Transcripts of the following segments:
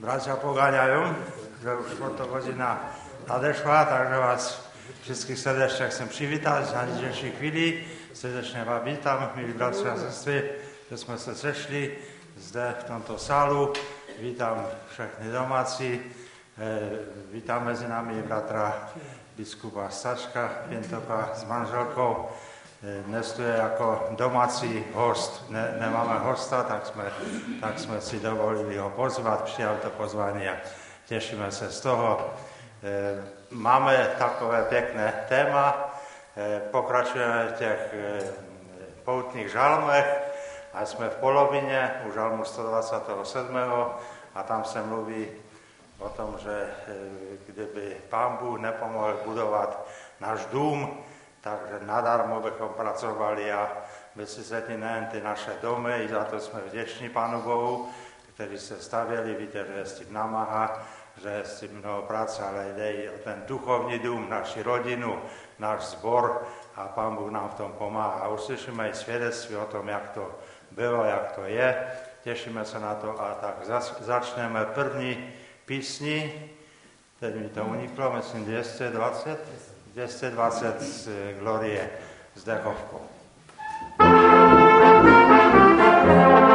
Bracia pogáňajú, že už to godzina nadešla, takže vás všetkých srdečne chcem přivítať na dnešnej chvíli. Srdečne vás vítam, milí bratři a sestry, že sme sa sešli zde v tomto sálu. Vítam všechny domáci, vítam mezi nami bratra biskupa Stačka Pientoka s manželkou. Dnes tu je jako domácí host, ne, nemáme hosta, tak jsme, tak jsme si dovolili ho pozvat, přijal to pozvání a těšíme se z toho. Máme takové pěkné téma, pokračujeme v těch poutních žalmech a jsme v polovině u žalmu 127. a tam se mluví o tom, že kdyby pán Bůh nepomohl budovat náš dům, takže nadarmo bychom pracovali a vysvětlili nejen ty naše domy, i za to jsme vděční Pánu Bohu, kteří se stavěli, víte, že je s tím namáha, že je s tím mnoho práce, ale jde i o ten duchovní dům, naši rodinu, náš zbor a Pán Bůh nám v tom pomáhá. Uslyšíme i svědectví o tom, jak to bylo, jak to je. Těšíme se na to a tak začneme první písni, teď mi to uniklo, myslím 220. 220 z Glorie z Dechovkou. dzieci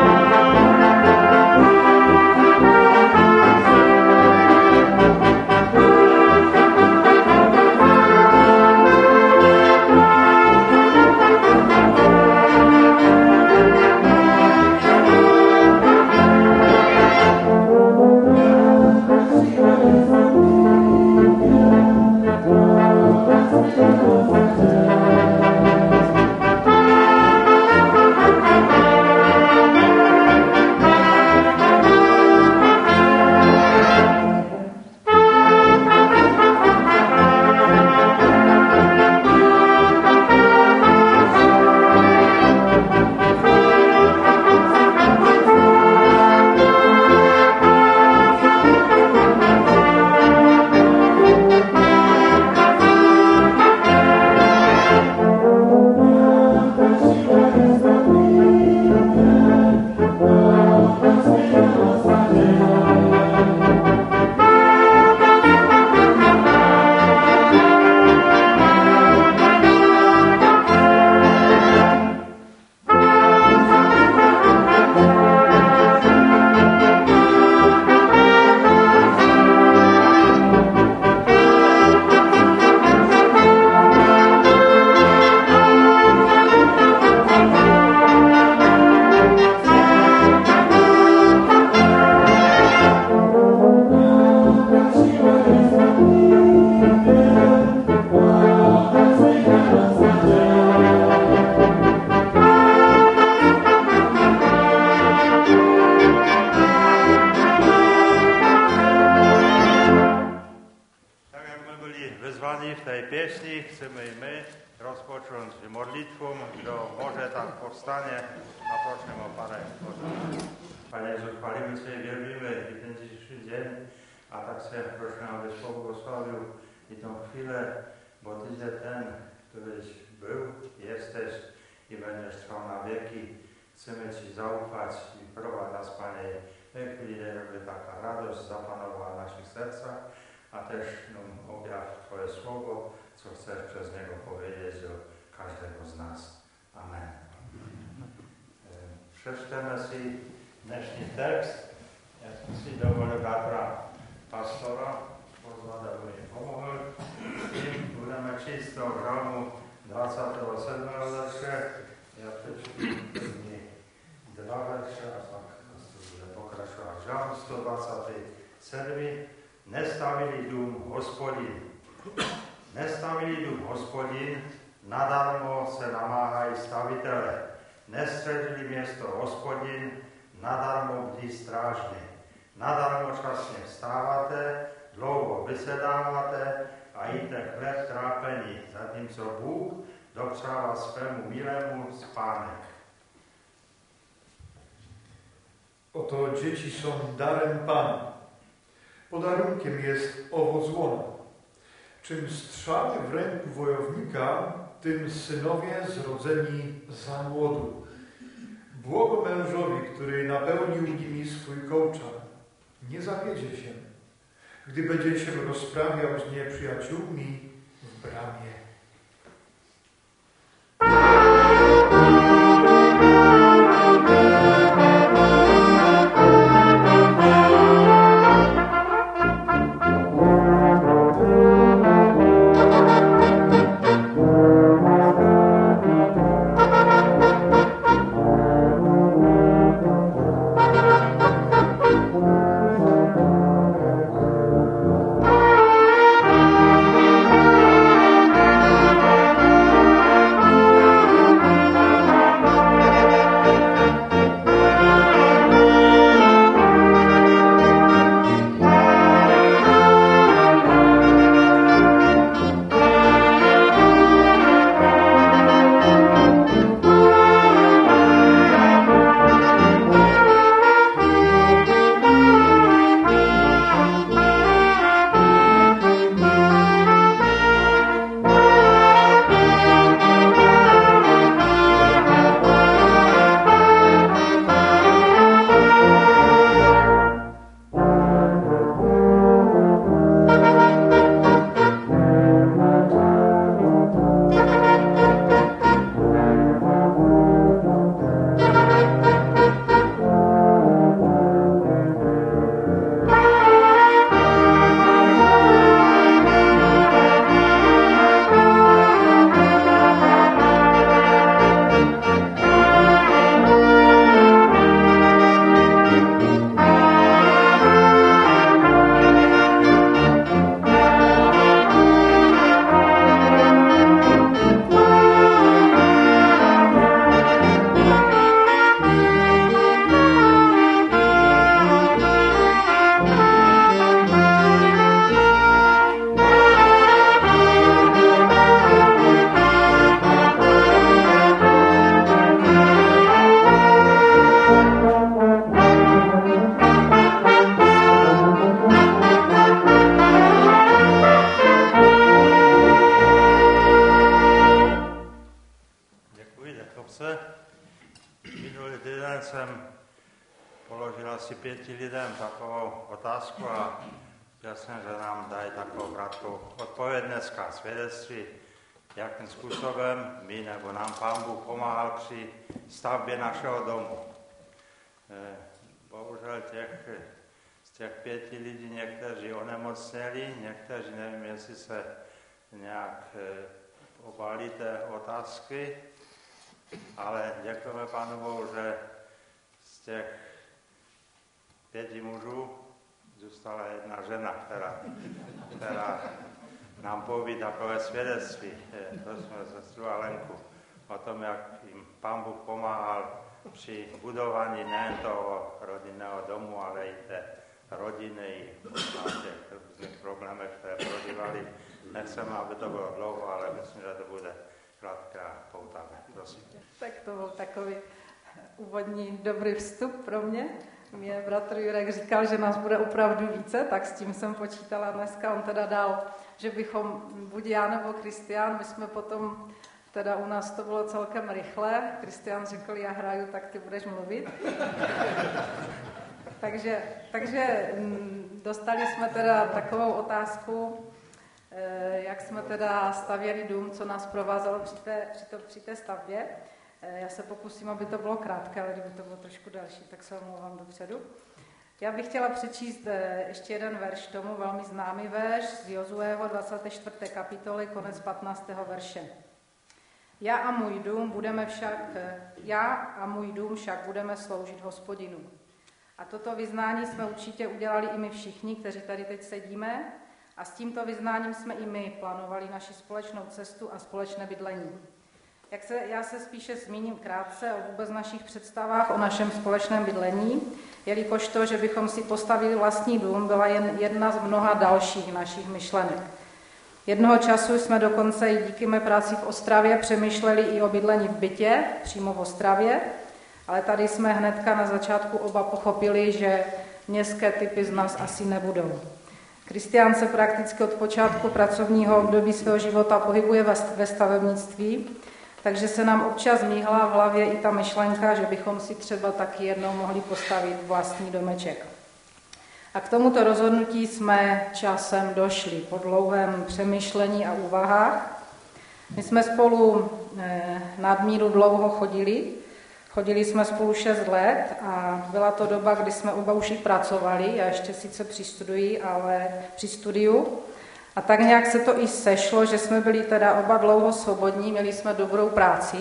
wojownika, tym synowie zrodzeni za młodu. Błogo mężowi, który napełnił nimi swój kołczan. nie zawiedzie się, gdy będzie się rozprawiał z nieprzyjaciółmi w bramie. Svědectví, jakým způsobem my nebo nám Pán Bůh pomáhal při stavbě našeho domu. Eh, bohužel těch, z těch pěti lidí někteří onemocněli, někteří nevím, jestli se nějak eh, obálí té otázky, ale děkujeme Pánu Bohu, že z těch pěti mužů zůstala jedna žena, která, která nám poví takové svědectví, to jsme sestru Alenku, o tom, jak jim Pán Bůh pomáhal při budování nejen toho rodinného domu, ale i té rodiny, i těch různých problémech, které prožívali. Nechceme, aby to bylo dlouho, ale myslím, že to bude krátká poutavé. Prosím. Tak to byl takový úvodní dobrý vstup pro mě. Mě bratr Jurek říkal, že nás bude opravdu více, tak s tím jsem počítala dneska. On teda dal že bychom, buď já nebo Kristián, my jsme potom, teda u nás to bylo celkem rychle, Kristián řekl, já hraju, tak ty budeš mluvit. takže, takže mm, dostali jsme teda takovou otázku, eh, jak jsme teda stavěli dům, co nás provázelo při té, při, při té stavbě. Eh, já se pokusím, aby to bylo krátké, ale kdyby to bylo trošku další, tak se omlouvám dopředu. Já bych chtěla přečíst eh, ještě jeden verš tomu, velmi známý verš z Jozuého 24. kapitoly, konec 15. verše. Já a můj dům budeme však, eh, já a můj dům však budeme sloužit hospodinu. A toto vyznání jsme určitě udělali i my všichni, kteří tady teď sedíme, a s tímto vyznáním jsme i my plánovali naši společnou cestu a společné bydlení. Jak se, já se spíše zmíním krátce o vůbec našich představách o našem společném bydlení, jelikož to, že bychom si postavili vlastní dům, byla jen jedna z mnoha dalších našich myšlenek. Jednoho času jsme dokonce i díky mé práci v Ostravě přemýšleli i o bydlení v bytě, přímo v Ostravě, ale tady jsme hnedka na začátku oba pochopili, že městské typy z nás asi nebudou. Kristián se prakticky od počátku pracovního období svého života pohybuje ve stavebnictví takže se nám občas míhla v hlavě i ta myšlenka, že bychom si třeba taky jednou mohli postavit vlastní domeček. A k tomuto rozhodnutí jsme časem došli po dlouhém přemýšlení a úvahách. My jsme spolu eh, nadmíru dlouho chodili, Chodili jsme spolu 6 let a byla to doba, kdy jsme oba už i pracovali, já ještě sice při studiu, ale při studiu. A tak nějak se to i sešlo, že jsme byli teda oba dlouho svobodní, měli jsme dobrou práci.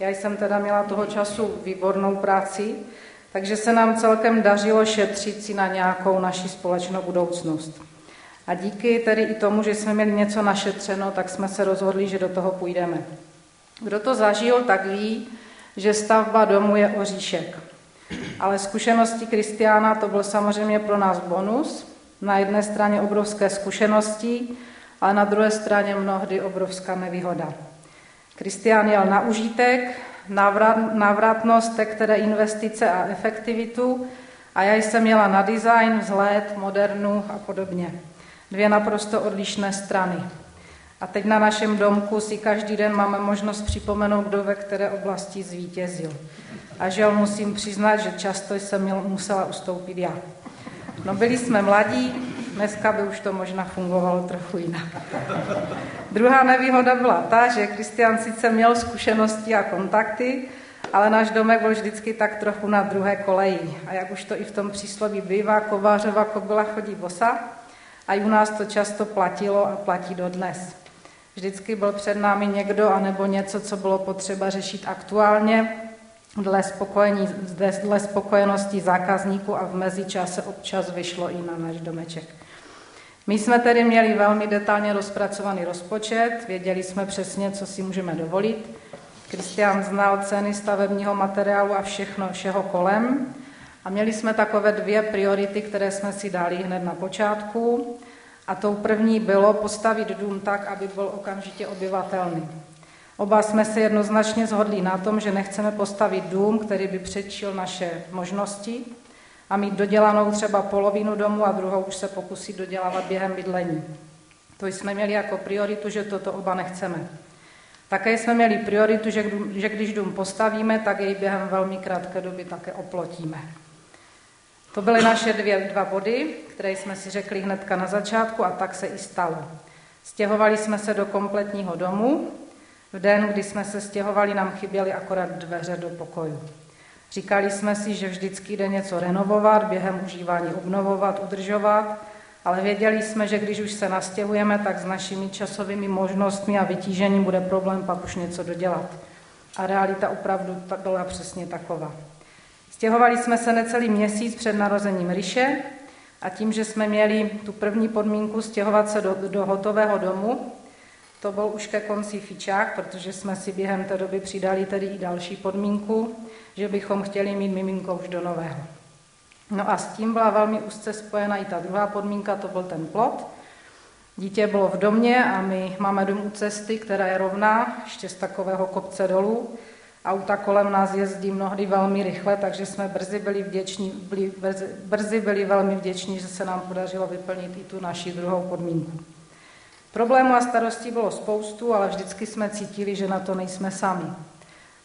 Já jsem teda měla toho času výbornou práci, takže se nám celkem dařilo šetřit si na nějakou naši společnou budoucnost. A díky tedy i tomu, že jsme měli něco našetřeno, tak jsme se rozhodli, že do toho půjdeme. Kdo to zažil, tak ví, že stavba domu je oříšek. Ale zkušenosti Kristiána to byl samozřejmě pro nás bonus. Na jedné straně obrovské zkušenosti, ale na druhé straně mnohdy obrovská nevýhoda. Kristián jel na užitek, návrat, návratnost, které investice a efektivitu a já jsem měla na design, vzhled, modernu a podobně. Dvě naprosto odlišné strany. A teď na našem domku si každý den máme možnost připomenout, kdo ve které oblasti zvítězil. A žel musím přiznat, že často jsem musela ustoupit já. No byli jsme mladí, dneska by už to možná fungovalo trochu jinak. Druhá nevýhoda byla ta, že Kristian sice měl zkušenosti a kontakty, ale náš domek byl vždycky tak trochu na druhé koleji. A jak už to i v tom přísloví bývá, kovářova kobila chodí bosa, a i u nás to často platilo a platí dodnes. Vždycky byl před námi někdo anebo něco, co bylo potřeba řešit aktuálně, dle, spokojení, dle spokojenosti zákazníků a v mezičase občas vyšlo i na náš domeček. My jsme tedy měli velmi detailně rozpracovaný rozpočet, věděli jsme přesně, co si můžeme dovolit. Kristian znal ceny stavebního materiálu a všechno všeho kolem. A měli jsme takové dvě priority, které jsme si dali hned na počátku. A tou první bylo postavit dům tak, aby byl okamžitě obyvatelný. Oba jsme se jednoznačně zhodli na tom, že nechceme postavit dům, který by předčil naše možnosti a mít dodělanou třeba polovinu domu a druhou už se pokusit dodělávat během bydlení. To jsme měli jako prioritu, že toto oba nechceme. Také jsme měli prioritu, že, že když dům postavíme, tak jej během velmi krátké doby také oplotíme. To byly naše dvě, dva body, které jsme si řekli hnedka na začátku a tak se i stalo. Stěhovali jsme se do kompletního domu. V den, kdy jsme se stěhovali, nám chyběly akorát dveře do pokoju. Říkali jsme si, že vždycky jde něco renovovat, během užívání obnovovat, udržovat, ale věděli jsme, že když už se nastěhujeme, tak s našimi časovými možnostmi a vytížením bude problém pak už něco dodělat. A realita opravdu byla přesně taková. Stěhovali jsme se necelý měsíc před narozením Ryše a tím, že jsme měli tu první podmínku stěhovat se do, do hotového domu, to byl už ke konci fičák, protože jsme si během té doby přidali tedy i další podmínku, že bychom chtěli mít miminko už do nového. No a s tím byla velmi úzce spojena i ta druhá podmínka, to byl ten plot. Dítě bylo v domě a my máme dům u cesty, která je rovná, ještě z takového kopce dolů. Auta kolem nás jezdí mnohdy velmi rychle, takže jsme brzy byli, vděční, byli, brzy, brzy byli velmi vděční, že se nám podařilo vyplnit i tu naši druhou podmínku. Problémů a starostí bylo spoustu, ale vždycky jsme cítili, že na to nejsme sami.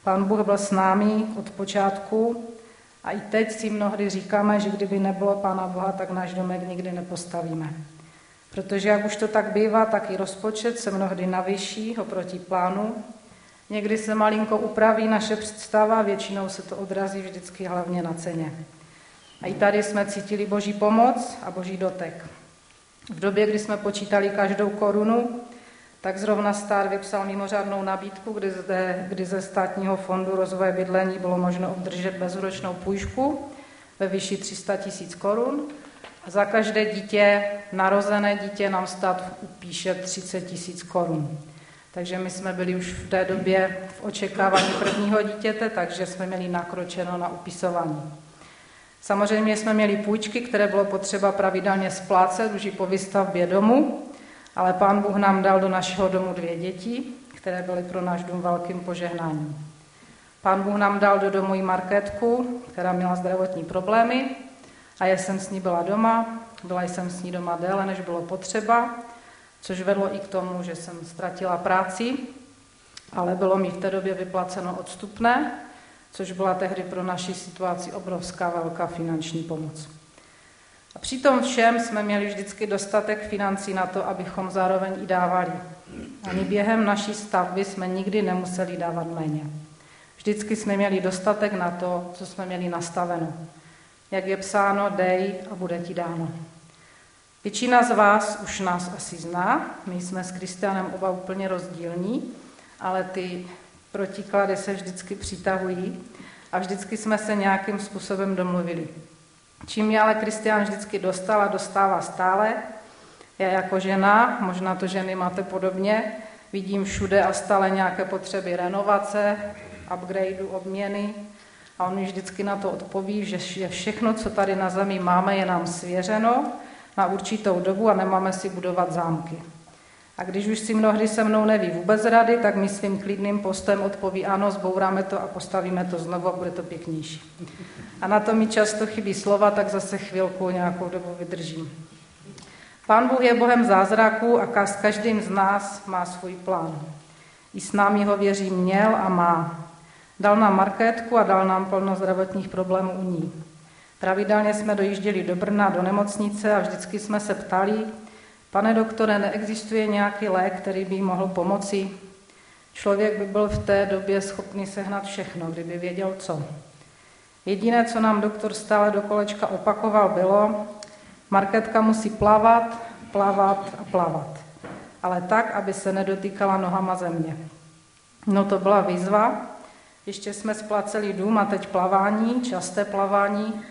Pán Bůh byl s námi od počátku a i teď si mnohdy říkáme, že kdyby nebylo Pána Boha, tak náš domek nikdy nepostavíme. Protože jak už to tak bývá, tak i rozpočet se mnohdy navýší oproti plánu Někdy se malinko upraví naše představa, většinou se to odrazí vždycky hlavně na ceně. A i tady jsme cítili boží pomoc a boží dotek. V době, kdy jsme počítali každou korunu, tak zrovna stát vypsal mimořádnou nabídku, kdy, zde, kdy ze státního fondu rozvoje bydlení bylo možno obdržet bezúročnou půjčku ve výši 300 tisíc korun. A za každé dítě, narozené dítě, nám stát upíše 30 tisíc korun. Takže my jsme byli už v té době v očekávání prvního dítěte, takže jsme měli nakročeno na upisování. Samozřejmě jsme měli půjčky, které bylo potřeba pravidelně splácet už i po výstavbě domu, ale pán Bůh nám dal do našeho domu dvě děti, které byly pro náš dům velkým požehnáním. Pán Bůh nám dal do domu i marketku, která měla zdravotní problémy a já jsem s ní byla doma, byla jsem s ní doma déle, než bylo potřeba, což vedlo i k tomu, že jsem ztratila práci, ale bylo mi v té době vyplaceno odstupné, což byla tehdy pro naši situaci obrovská velká finanční pomoc. A přitom všem jsme měli vždycky dostatek financí na to, abychom zároveň i dávali. Ani během naší stavby jsme nikdy nemuseli dávat méně. Vždycky jsme měli dostatek na to, co jsme měli nastaveno. Jak je psáno, dej a bude ti dáno. Většina z vás už nás asi zná, my jsme s Kristianem oba úplně rozdílní, ale ty protiklady se vždycky přitahují a vždycky jsme se nějakým způsobem domluvili. Čím mě ale Kristian vždycky dostal a dostává stále, já jako žena, možná to ženy máte podobně, vidím všude a stále nějaké potřeby renovace, upgradeu, obměny a on mi vždycky na to odpoví, že všechno, co tady na zemi máme, je nám svěřeno na určitou dobu a nemáme si budovat zámky. A když už si mnohdy se mnou neví vůbec rady, tak mi svým klidným postem odpoví ano, zbouráme to a postavíme to znovu a bude to pěknější. A na to mi často chybí slova, tak zase chvilku nějakou dobu vydržím. Pán Bůh je Bohem zázraků a s každým z nás má svůj plán. I s námi ho věří měl a má. Dal nám markétku a dal nám plno zdravotních problémů u ní. Pravidelně jsme dojížděli do Brna, do nemocnice a vždycky jsme se ptali, pane doktore, neexistuje nějaký lék, který by mohl pomoci? Člověk by byl v té době schopný sehnat všechno, kdyby věděl co. Jediné, co nám doktor stále do kolečka opakoval, bylo, Marketka musí plavat, plavat a plavat, ale tak, aby se nedotýkala nohama země. No to byla výzva. Ještě jsme splaceli dům a teď plavání, časté plavání.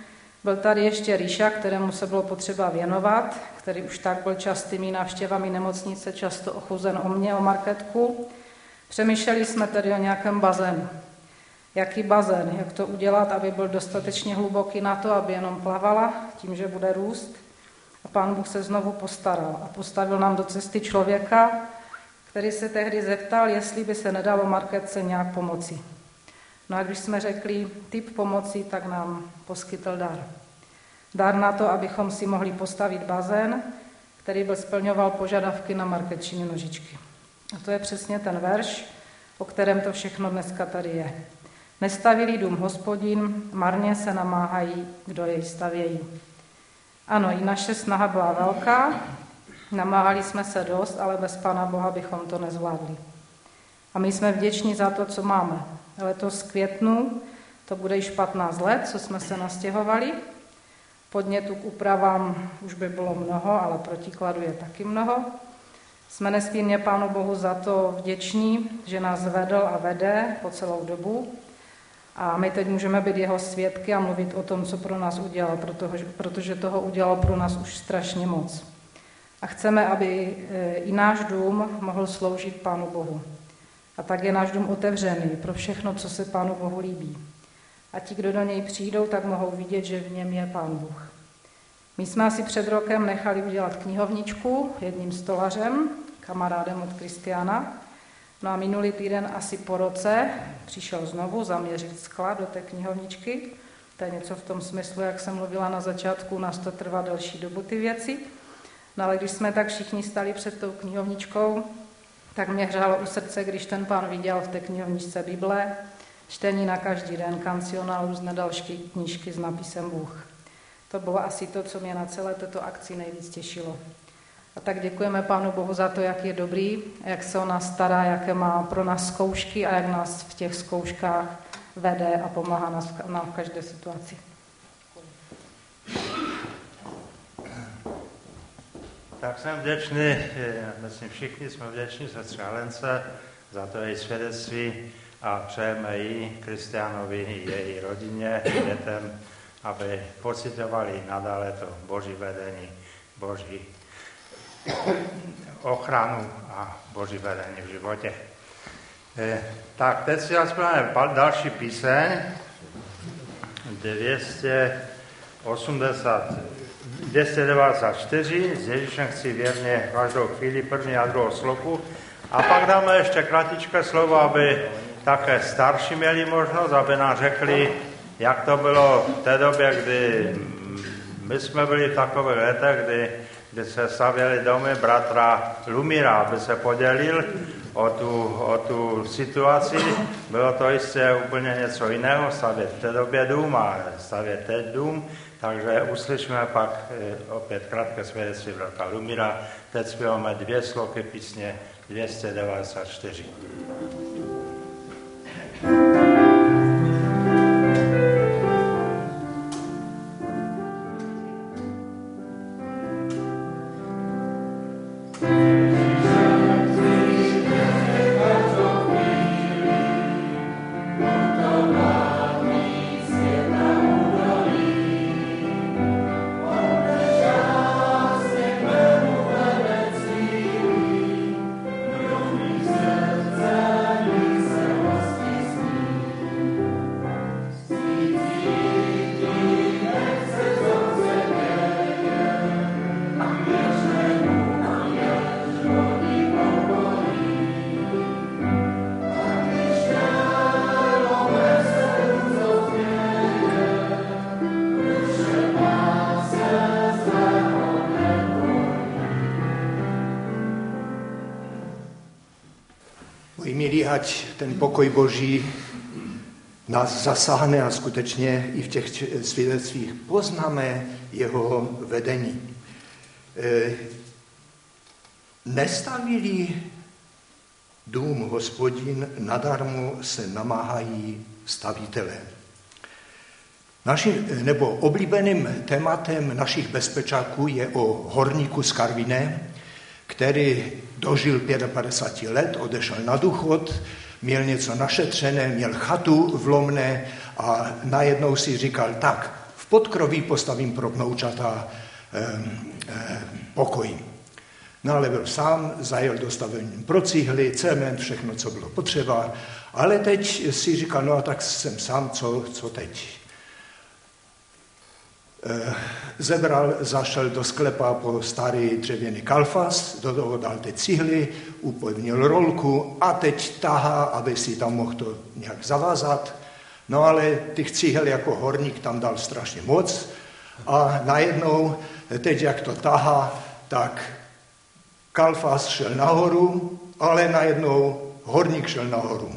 Byl tady ještě Ríša, kterému se bylo potřeba věnovat, který už tak byl častými návštěvami nemocnice, často ochuzen o mě, o marketku. Přemýšleli jsme tedy o nějakém bazénu. Jaký bazén, jak to udělat, aby byl dostatečně hluboký na to, aby jenom plavala, tím, že bude růst. A pán Bůh se znovu postaral a postavil nám do cesty člověka, který se tehdy zeptal, jestli by se nedalo marketce nějak pomoci. No a když jsme řekli typ pomoci, tak nám poskytl dar. Dar na to, abychom si mohli postavit bazén, který byl splňoval požadavky na marketčiny nožičky. A to je přesně ten verš, o kterém to všechno dneska tady je. Nestavili dům hospodin, marně se namáhají, kdo jej stavějí. Ano, i naše snaha byla velká, namáhali jsme se dost, ale bez Pana Boha bychom to nezvládli. A my jsme vděční za to, co máme. Letos v květnu to bude již 15 let, co jsme se nastěhovali. Podnětu k úpravám už by bylo mnoho, ale protikladu je taky mnoho. Jsme nesmírně Pánu Bohu za to vděční, že nás vedl a vede po celou dobu. A my teď můžeme být jeho svědky a mluvit o tom, co pro nás udělal, protože, protože toho udělal pro nás už strašně moc. A chceme, aby e, i náš dům mohl sloužit Pánu Bohu. A tak je náš dům otevřený pro všechno, co se Pánu Bohu líbí. A ti, kdo do něj přijdou, tak mohou vidět, že v něm je Pán Bůh. My jsme asi před rokem nechali udělat knihovničku jedním stolařem, kamarádem od Kristiana, No a minulý týden asi po roce přišel znovu zaměřit skla do té knihovničky. To je něco v tom smyslu, jak jsem mluvila na začátku, nás to trvá delší dobu ty věci. No ale když jsme tak všichni stali před tou knihovničkou, tak mě hřálo u srdce, když ten pán viděl v té knihovničce Bible, čtení na každý den, kancionál, různé další knížky s napisem Bůh. To bylo asi to, co mě na celé této akci nejvíc těšilo. A tak děkujeme Pánu Bohu za to, jak je dobrý, jak se o nás stará, jaké má pro nás zkoušky a jak nás v těch zkouškách vede a pomáhá nás nám v každé situaci. Tak jsem vděčný, myslím všichni jsme vděční za Třálence, za to její svědectví a přejeme jí, Kristianovi, její rodině, dětem, aby pocitovali nadále to Boží vedení, Boží ochranu a Boží vedení v životě. E, tak, teď si zaspíváme další píseň, 280, 294, s Ježíšem chci věrně každou chvíli, první a druhou sloku. A pak dáme ještě kratičké slovo, aby také starší měli možnost, aby nám řekli, jak to bylo v té době, kdy my jsme byli v takové letech, kdy kdy se stavěli domy bratra Lumíra, aby se podělil o tu, o tu situaci. Bylo to jistě úplně něco jiného, stavět v té době dům a stavět teď dům. Takže uslyšíme pak eh, opět krátké svědectví brata Lumíra. Teď zpíváme dvě sloky písně 294. ať ten pokoj Boží nás zasáhne a skutečně i v těch svědectvích poznáme jeho vedení. E, nestavili dům hospodin, nadarmo se namáhají stavitelé. Naším, nebo oblíbeným tématem našich bezpečáků je o horníku z Karviné, který dožil 55 let, odešel na důchod, měl něco našetřené, měl chatu v Lomné a najednou si říkal, tak, v podkroví postavím pro vnoučata eh, eh, pokoj. No ale byl sám, zajel dostavením pro cihly, cement, všechno, co bylo potřeba, ale teď si říkal, no a tak jsem sám, co, co teď? Eh, zebral, zašel do sklepa po starý dřevěný kalfas, do toho dal ty cihly, upevnil rolku a teď tahá, aby si tam mohl to nějak zavázat. No ale těch cihel jako horník tam dal strašně moc a najednou, teď jak to tahá, tak kalfas šel nahoru, ale najednou horník šel nahoru.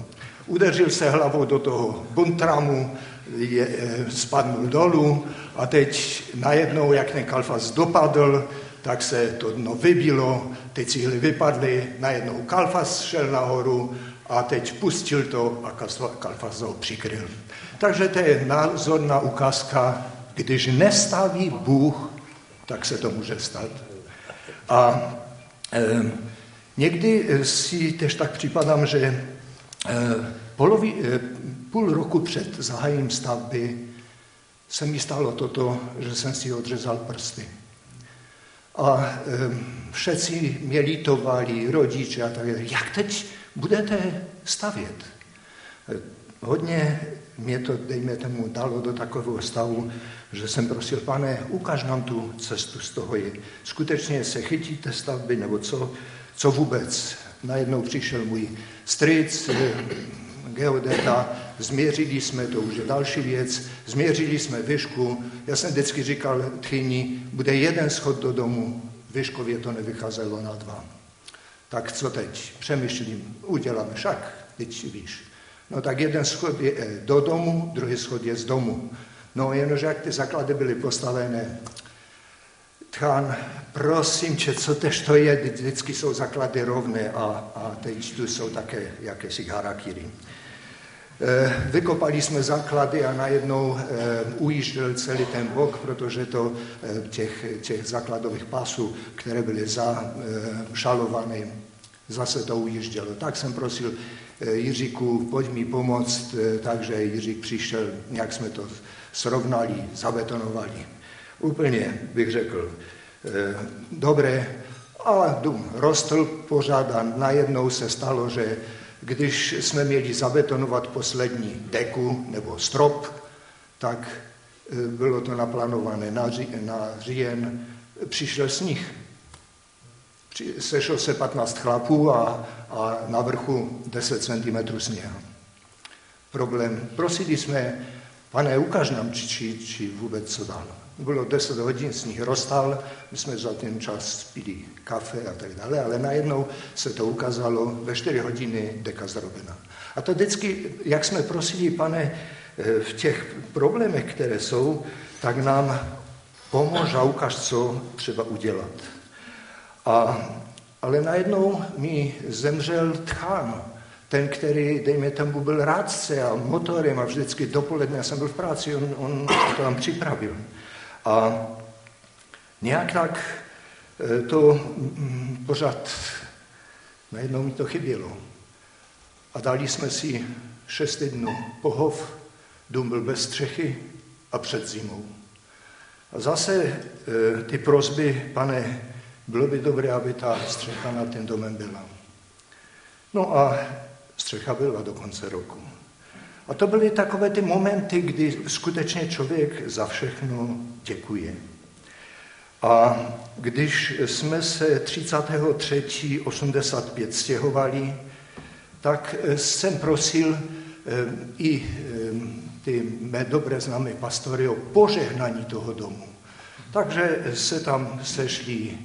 Udeřil se hlavou do toho buntramu, je, eh, spadnul dolů a teď najednou, jak ten kalfas dopadl, tak se to dno vybilo, ty cihly vypadly, najednou kalfas šel nahoru a teď pustil to a kalfas ho přikryl. Takže to je názorná ukázka, když nestaví Bůh, tak se to může stát. A e, někdy si tež tak připadám, že e, polovi, e, půl roku před zahájením stavby se mi stalo toto, že jsem si odřezal prsty. A všetci mě lítovali, rodiče a tak dále. Jak teď budete stavět? E, hodně mě to, dejme tomu, dalo do takového stavu, že jsem prosil, pane, ukaž nám tu cestu z toho. Je. Skutečně se chytíte stavby, nebo co, co vůbec? Najednou přišel můj stric, e, geodeta, změřili jsme, to už je další věc, změřili jsme výšku. Já jsem vždycky říkal tchyni, bude jeden schod do domu, výškově to nevycházelo na dva. Tak co teď? Přemýšlím, uděláme však, teď víš. No tak jeden schod je eh, do domu, druhý schod je z domu. No jenomže jak ty základy byly postavené, Tchán, prosím tě, co tež to je, vždycky jsou základy rovné a, a teď tu jsou také jakési harakiri. Eh, vykopali jsme základy a najednou eh, ujížděl celý ten bok, protože to eh, těch, těch základových pasů, které byly zašalované, zase to ujíždělo. Tak jsem prosil Jiříku, pojď mi pomoct, takže Jiřík přišel, nějak jsme to srovnali, zabetonovali. Úplně bych řekl, dobré, ale dům rostl pořád a najednou se stalo, že když jsme měli zabetonovat poslední deku nebo strop, tak e, bylo to naplánované na, na říjen, přišel sníh. Sešlo se 15 chlapů a, a na vrchu 10 cm sněha. Problém. Prosili jsme, pane, ukaž nám, či, či, či vůbec co dál. Bylo 10 hodin, sníh roztal, my jsme za ten čas pili kafe a tak dále, ale najednou se to ukázalo ve 4 hodiny deka zrobena. A to vždycky, jak jsme prosili, pane, eh, v těch problémech, které jsou, tak nám pomož a ukáž, co třeba udělat. A, ale najednou mi zemřel tchán, ten, který, dejme tomu, byl rádce a motorem a vždycky dopoledne, já jsem byl v práci, on, on to tam připravil. A nějak tak e, to mm, pořád, najednou mi to chybělo. A dali jsme si šest dnů pohov, dům byl bez střechy a před zimou. A zase e, ty prozby, pane, bylo by dobré, aby ta střecha nad tím domem byla. No a střecha byla do konce roku. A to byly takové ty momenty, kdy skutečně člověk za všechno děkuje. A když jsme se 33.85 stěhovali, tak jsem prosil eh, i eh, ty mé dobré známé pastory o požehnání toho domu. Takže se tam sešli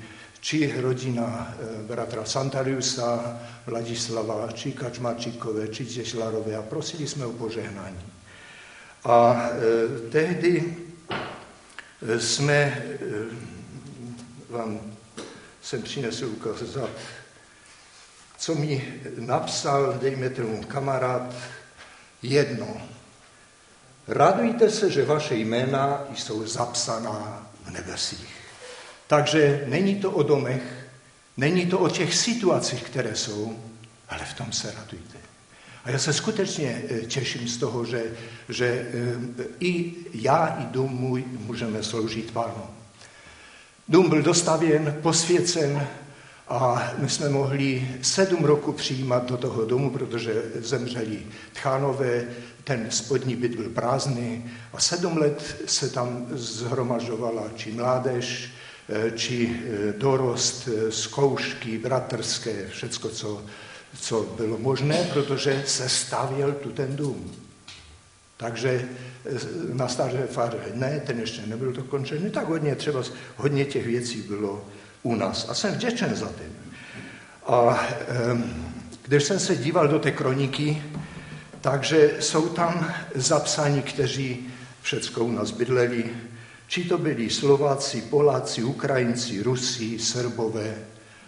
či rodina eh, bratra Santariusa, Vladislava, či Kačmarčíkové, či Těšlarové a prosili jsme o požehnání. A e, tehdy jsme, e, vám jsem přinesl ukázat, co mi napsal, dejme tomu kamarád, jedno. Radujte se, že vaše jména jsou zapsaná v nebesích. Takže není to o domech, není to o těch situacích, které jsou, ale v tom se radujte. A já se skutečně eh, těším z toho, že, že eh, i já, i dům můj můžeme sloužit Pánu. Dům byl dostavěn, posvěcen a my jsme mohli sedm roku přijímat do toho domu, protože zemřeli tchánové, ten spodní byt byl prázdný a sedm let se tam zhromažovala či mládež, či eh, dorost, eh, zkoušky bratrské, všecko, co, co bylo možné, protože se stavěl tu ten dům. Takže na staré fáře ne, ten ještě nebyl dokončený, tak hodně třeba, hodně těch věcí bylo u nás. A jsem vděčen za tím. A když jsem se díval do té kroniky, takže jsou tam zapsaní, kteří všecko u nás bydleli, či to byli Slováci, Poláci, Ukrajinci, Rusi, Srbové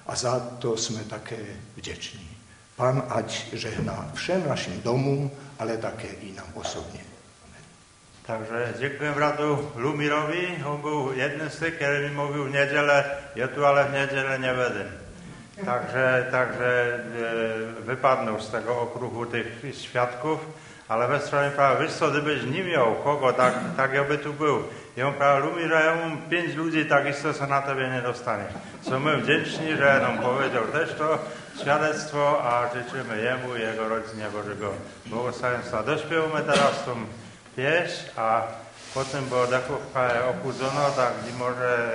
a za to jsme také vděční. Pan ať žehná všem našim domům, ale také i nám osobně. Takže děkuji bratu Lumirovi, on byl jeden z těch, který mi mluvil v neděle, je tu ale v neděle neveden. Takže, takže e, vypadnou z tego okruhu těch svědků, ale ve stromě právě, víš co, kdybyś nie miał kogo, tak, tak ja by tu byl. Ja práve ľubí, že ja mám 5 ľudí, takisto sa na tebe nedostane. Sme vďační, že nám povedal tež to svedectvo a žičíme jemu, jeho rodine Božego błogosławieństwa. Dośpiewamy teraz tą pieśń, a potem, bo dechovka je opudzona, tak nie może,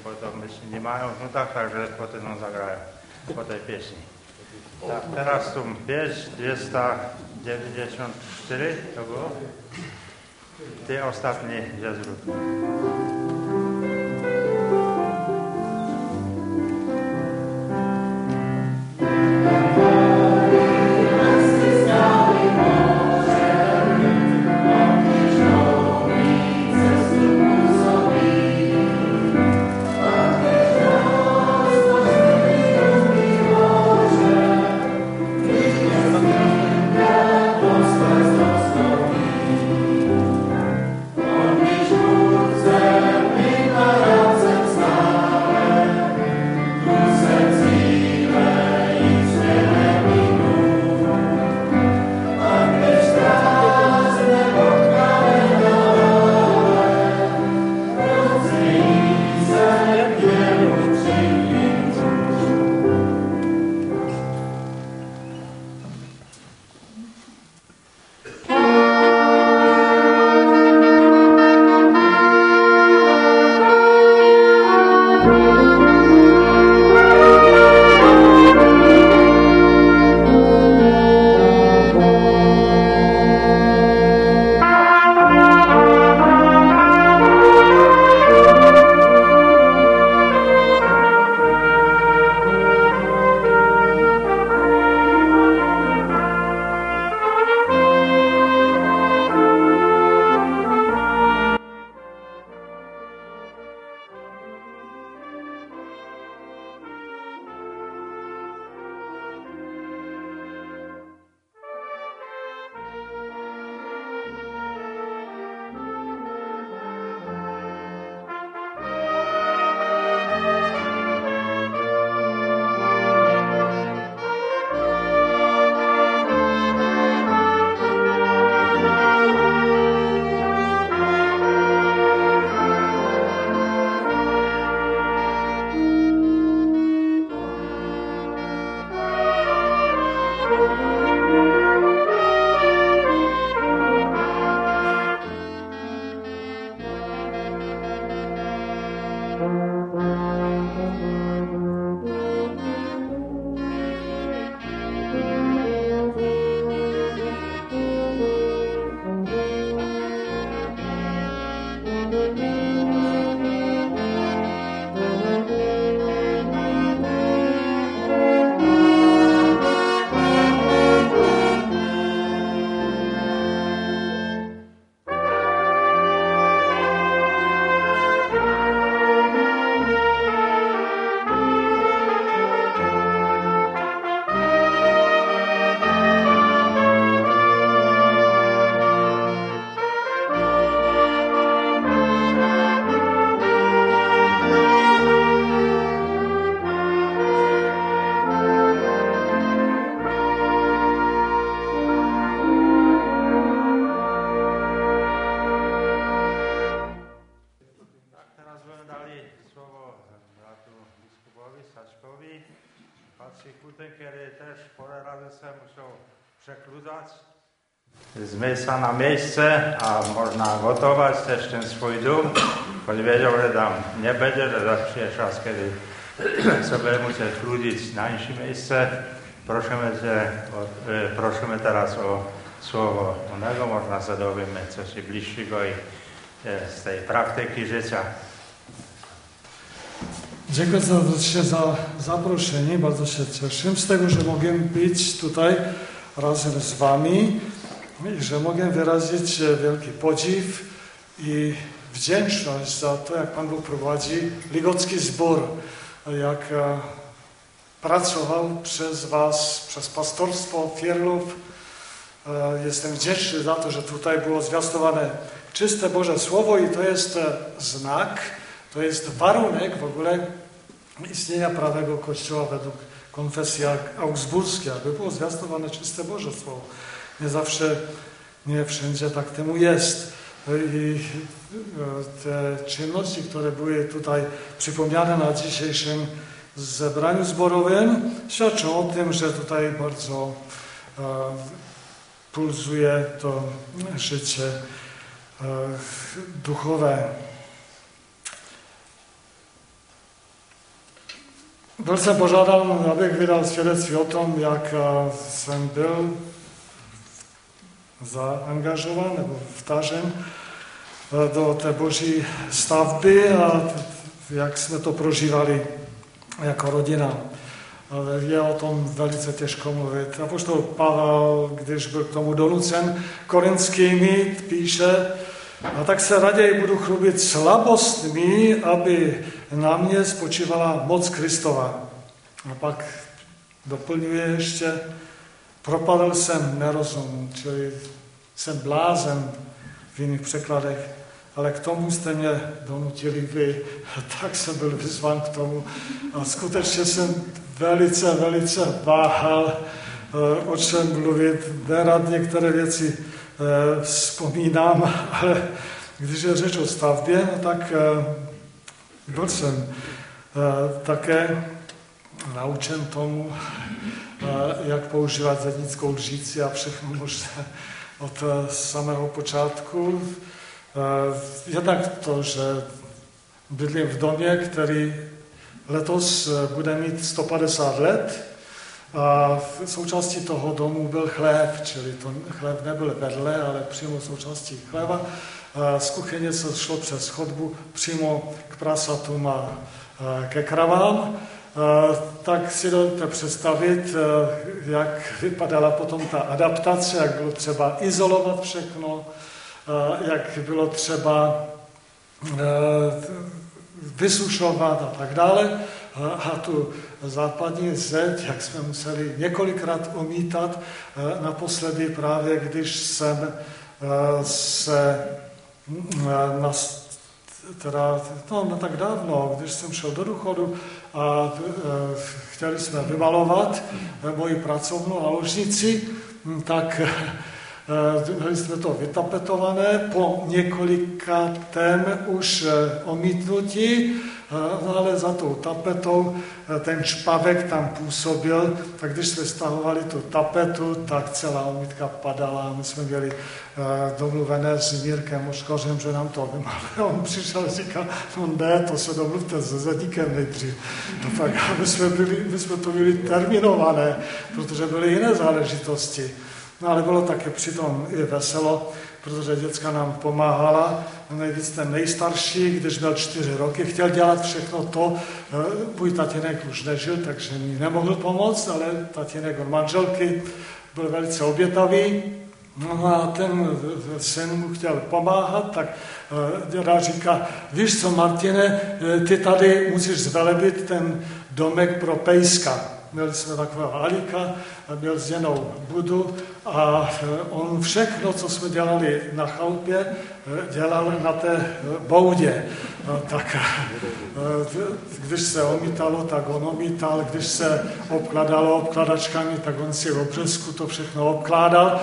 potom myśli nie mają w nutach, także potem on zagrają po tej pieśni. Tak, teraz tą pieśń 294 to było. Ty ostatnie zrób. Překluzać z miejsca na miejsce a można gotować też ten swój dom, choć wiedział, że tam nie będzie, że zawsze czas, kiedy sobie musieć chludzić na insze miejsce. Prosimy, cię, o, e, prosimy teraz o słowo onego, można się dowiemy coś bliższego i e, z tej praktyki życia. Dziękuję serdecznie za zaproszenie. Bardzo się cieszę z tego, że mogę być tutaj razem z Wami i że mogę wyrazić wielki podziw i wdzięczność za to, jak Pan Bóg prowadzi Ligocki Zbór, jak e, pracował przez Was, przez pastorstwo Fierlów. E, Jestem wdzięczny za to, że tutaj było zwiastowane czyste Boże Słowo i to jest e, znak, to jest warunek w ogóle istnienia prawego Kościoła według konfesji augsburskiej, aby było zwiastowane czyste Boże Słowo. Nie zawsze, nie wszędzie tak temu jest. I e, te czynności, które były tutaj przypomniane na dzisiejszym zebraniu zborowym, świadczą o tym, że tutaj bardzo e, pulsuje to życie e, duchowe. Bardzo pożadam, abych wydał świadectwo o tym, jak e, jsem byl zaangażowany, nebo wtažen e, do té boží stavby a jak jsme to prožívali jako rodina. Je o tom velice těžko mluvit. Apoštol Pavel, když byl k tomu donucen korinskými, píše, a tak se raději budu chlubit slabostmi, aby na mě spočívala moc Kristova. A pak doplňuje ještě, propadl jsem nerozumu, čili jsem blázen v jiných překladech, ale k tomu jste mě donutili vy, tak jsem byl vyzván k tomu. A skutečně jsem velice, velice váhal, eh, o čem mluvit. Nerad některé věci eh, vzpomínám, ale když je řeč o stavbě, tak eh, byl jsem eh, také naučen tomu, eh, jak používat zednickou lžíci a všechno možné od eh, samého počátku. Jednak to, že bydlím v domě, který letos bude mít 150 let a součástí toho domu byl chlév, čili to chlév nebyl vedle, ale přímo součástí chléva. A Z kuchyně se šlo přes chodbu přímo k prasatům a a ke kravám. A Tak si dovedete představit, eh, jak vypadala potom ta adaptace, jak bylo třeba izolovat všechno, jak bylo třeba eh, vysušovat a tak dále. A, tu západní zeď, jak jsme museli několikrát omítat, eh, naposledy právě, když jsem eh, se eh, na, teda, no, no tak dávno, když jsem šel do důchodu a eh, chtěli jsme vymalovat eh, moji pracovnu a ložnici, hm, tak eh, měli jsme to vytapetované po několikátém už eh, omítnutí, ale za tou tapetou eh, ten špavek tam působil, tak když jsme stahovali tu tapetu, tak celá omítka padala my jsme měli eh, domluvené s Mírkem Oškořem, že nám to vymaluje. On přišel a říkal, no ne, to se domluvte se zadíkem nejdřív. No tak my jsme, byli, my jsme to byli terminované, protože byly jiné záležitosti. No ale bylo také přitom i veselo, protože děcka nám pomáhala. Nejvíc ten nejstarší, když měl čtyři roky, chtěl dělat všechno to. Eh, Můj tatínek už nežil, takže mi nemohl pomoct, ale tatínek od manželky byl velice obětavý. No a ten syn mu chtěl pomáhat, tak eh, děda říká, víš co, Martine, eh, ty tady musíš zvelebit ten domek pro pejska. Měli jsme takového Alika, měl zděnou budu a eh, on všechno, co jsme dělali na chalupě, eh, dělal na té eh, boudě. No, tak když se omítalo, tak on omítal, když se obkladalo obkladačkami, tak on si v obřezku to všechno obkládal.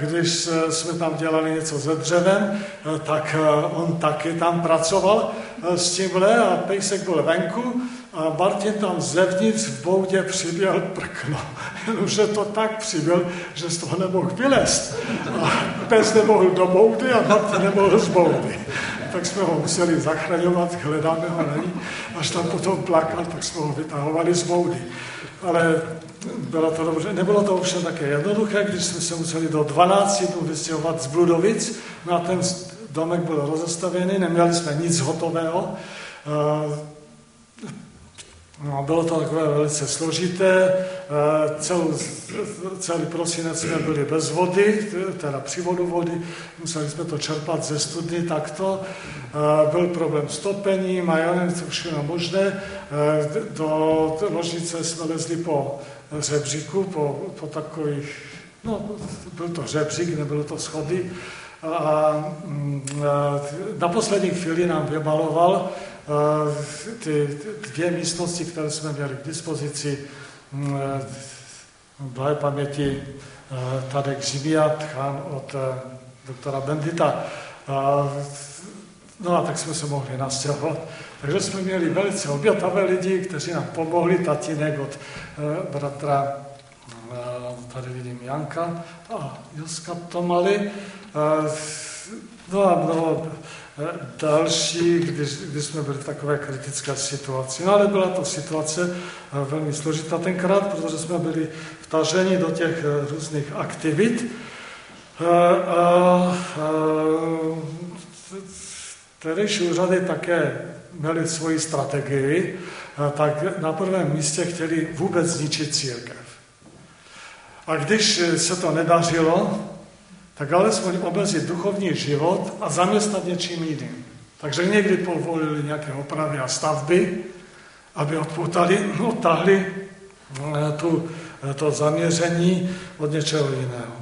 Když jsme tam dělali něco se dřevem, tak on taky tam pracoval s tímhle a pejsek byl venku a Martin tam zevnitř v boudě přiběl prkno. Jenomže to tak přiběl, že z toho nemohl vylézt. A pes nemohl do boudy a Martin nemohl z boudy. Tak jsme ho museli zachraňovat, hledáme ho není. Až tam potom plakal, tak jsme ho vytahovali z boudy. Ale bylo to dobře. Nebylo to ovšem také jednoduché, když jsme se museli do 12 dnů vystěhovat z Bludovic. No a ten domek byl rozestavený, neměli jsme nic hotového. No, bylo to takové velice složité, celou, celý prosinec jsme byli bez vody, teda při vodu vody, museli jsme to čerpat ze studny takto, byl problém s topením a já nevím, co všechno možné, do ložnice jsme lezli po řebříku, po, po takových, no, byl to řebřík, nebylo to schody, a na poslední chvíli nám vymaloval ty dvě místnosti, které jsme měli k dispozici, blahé paměti Tadek Živiat, chán od doktora Bendita. No a tak jsme se mohli nastěhovat. Takže jsme měli velice obětavé lidi, kteří nám pomohli, tatínek od bratra, tady vidím Janka a Joska Tomali, no a mnoho další, když, když jsme byli v takové kritické situaci. No ale byla to situace velmi složitá tenkrát, protože jsme byli vtaženi do těch různých aktivit. A, tehdejší úřady také měli svoji strategii, tak na prvém místě chtěli vůbec zničit církev. A když se to nedařilo, tak alespoň omezit duchovní život a zaměstnat něčím jiným. Takže někdy povolili nějaké opravy a stavby, aby odpoutali, odtahli eh, tu, eh, to zaměření od něčeho jiného.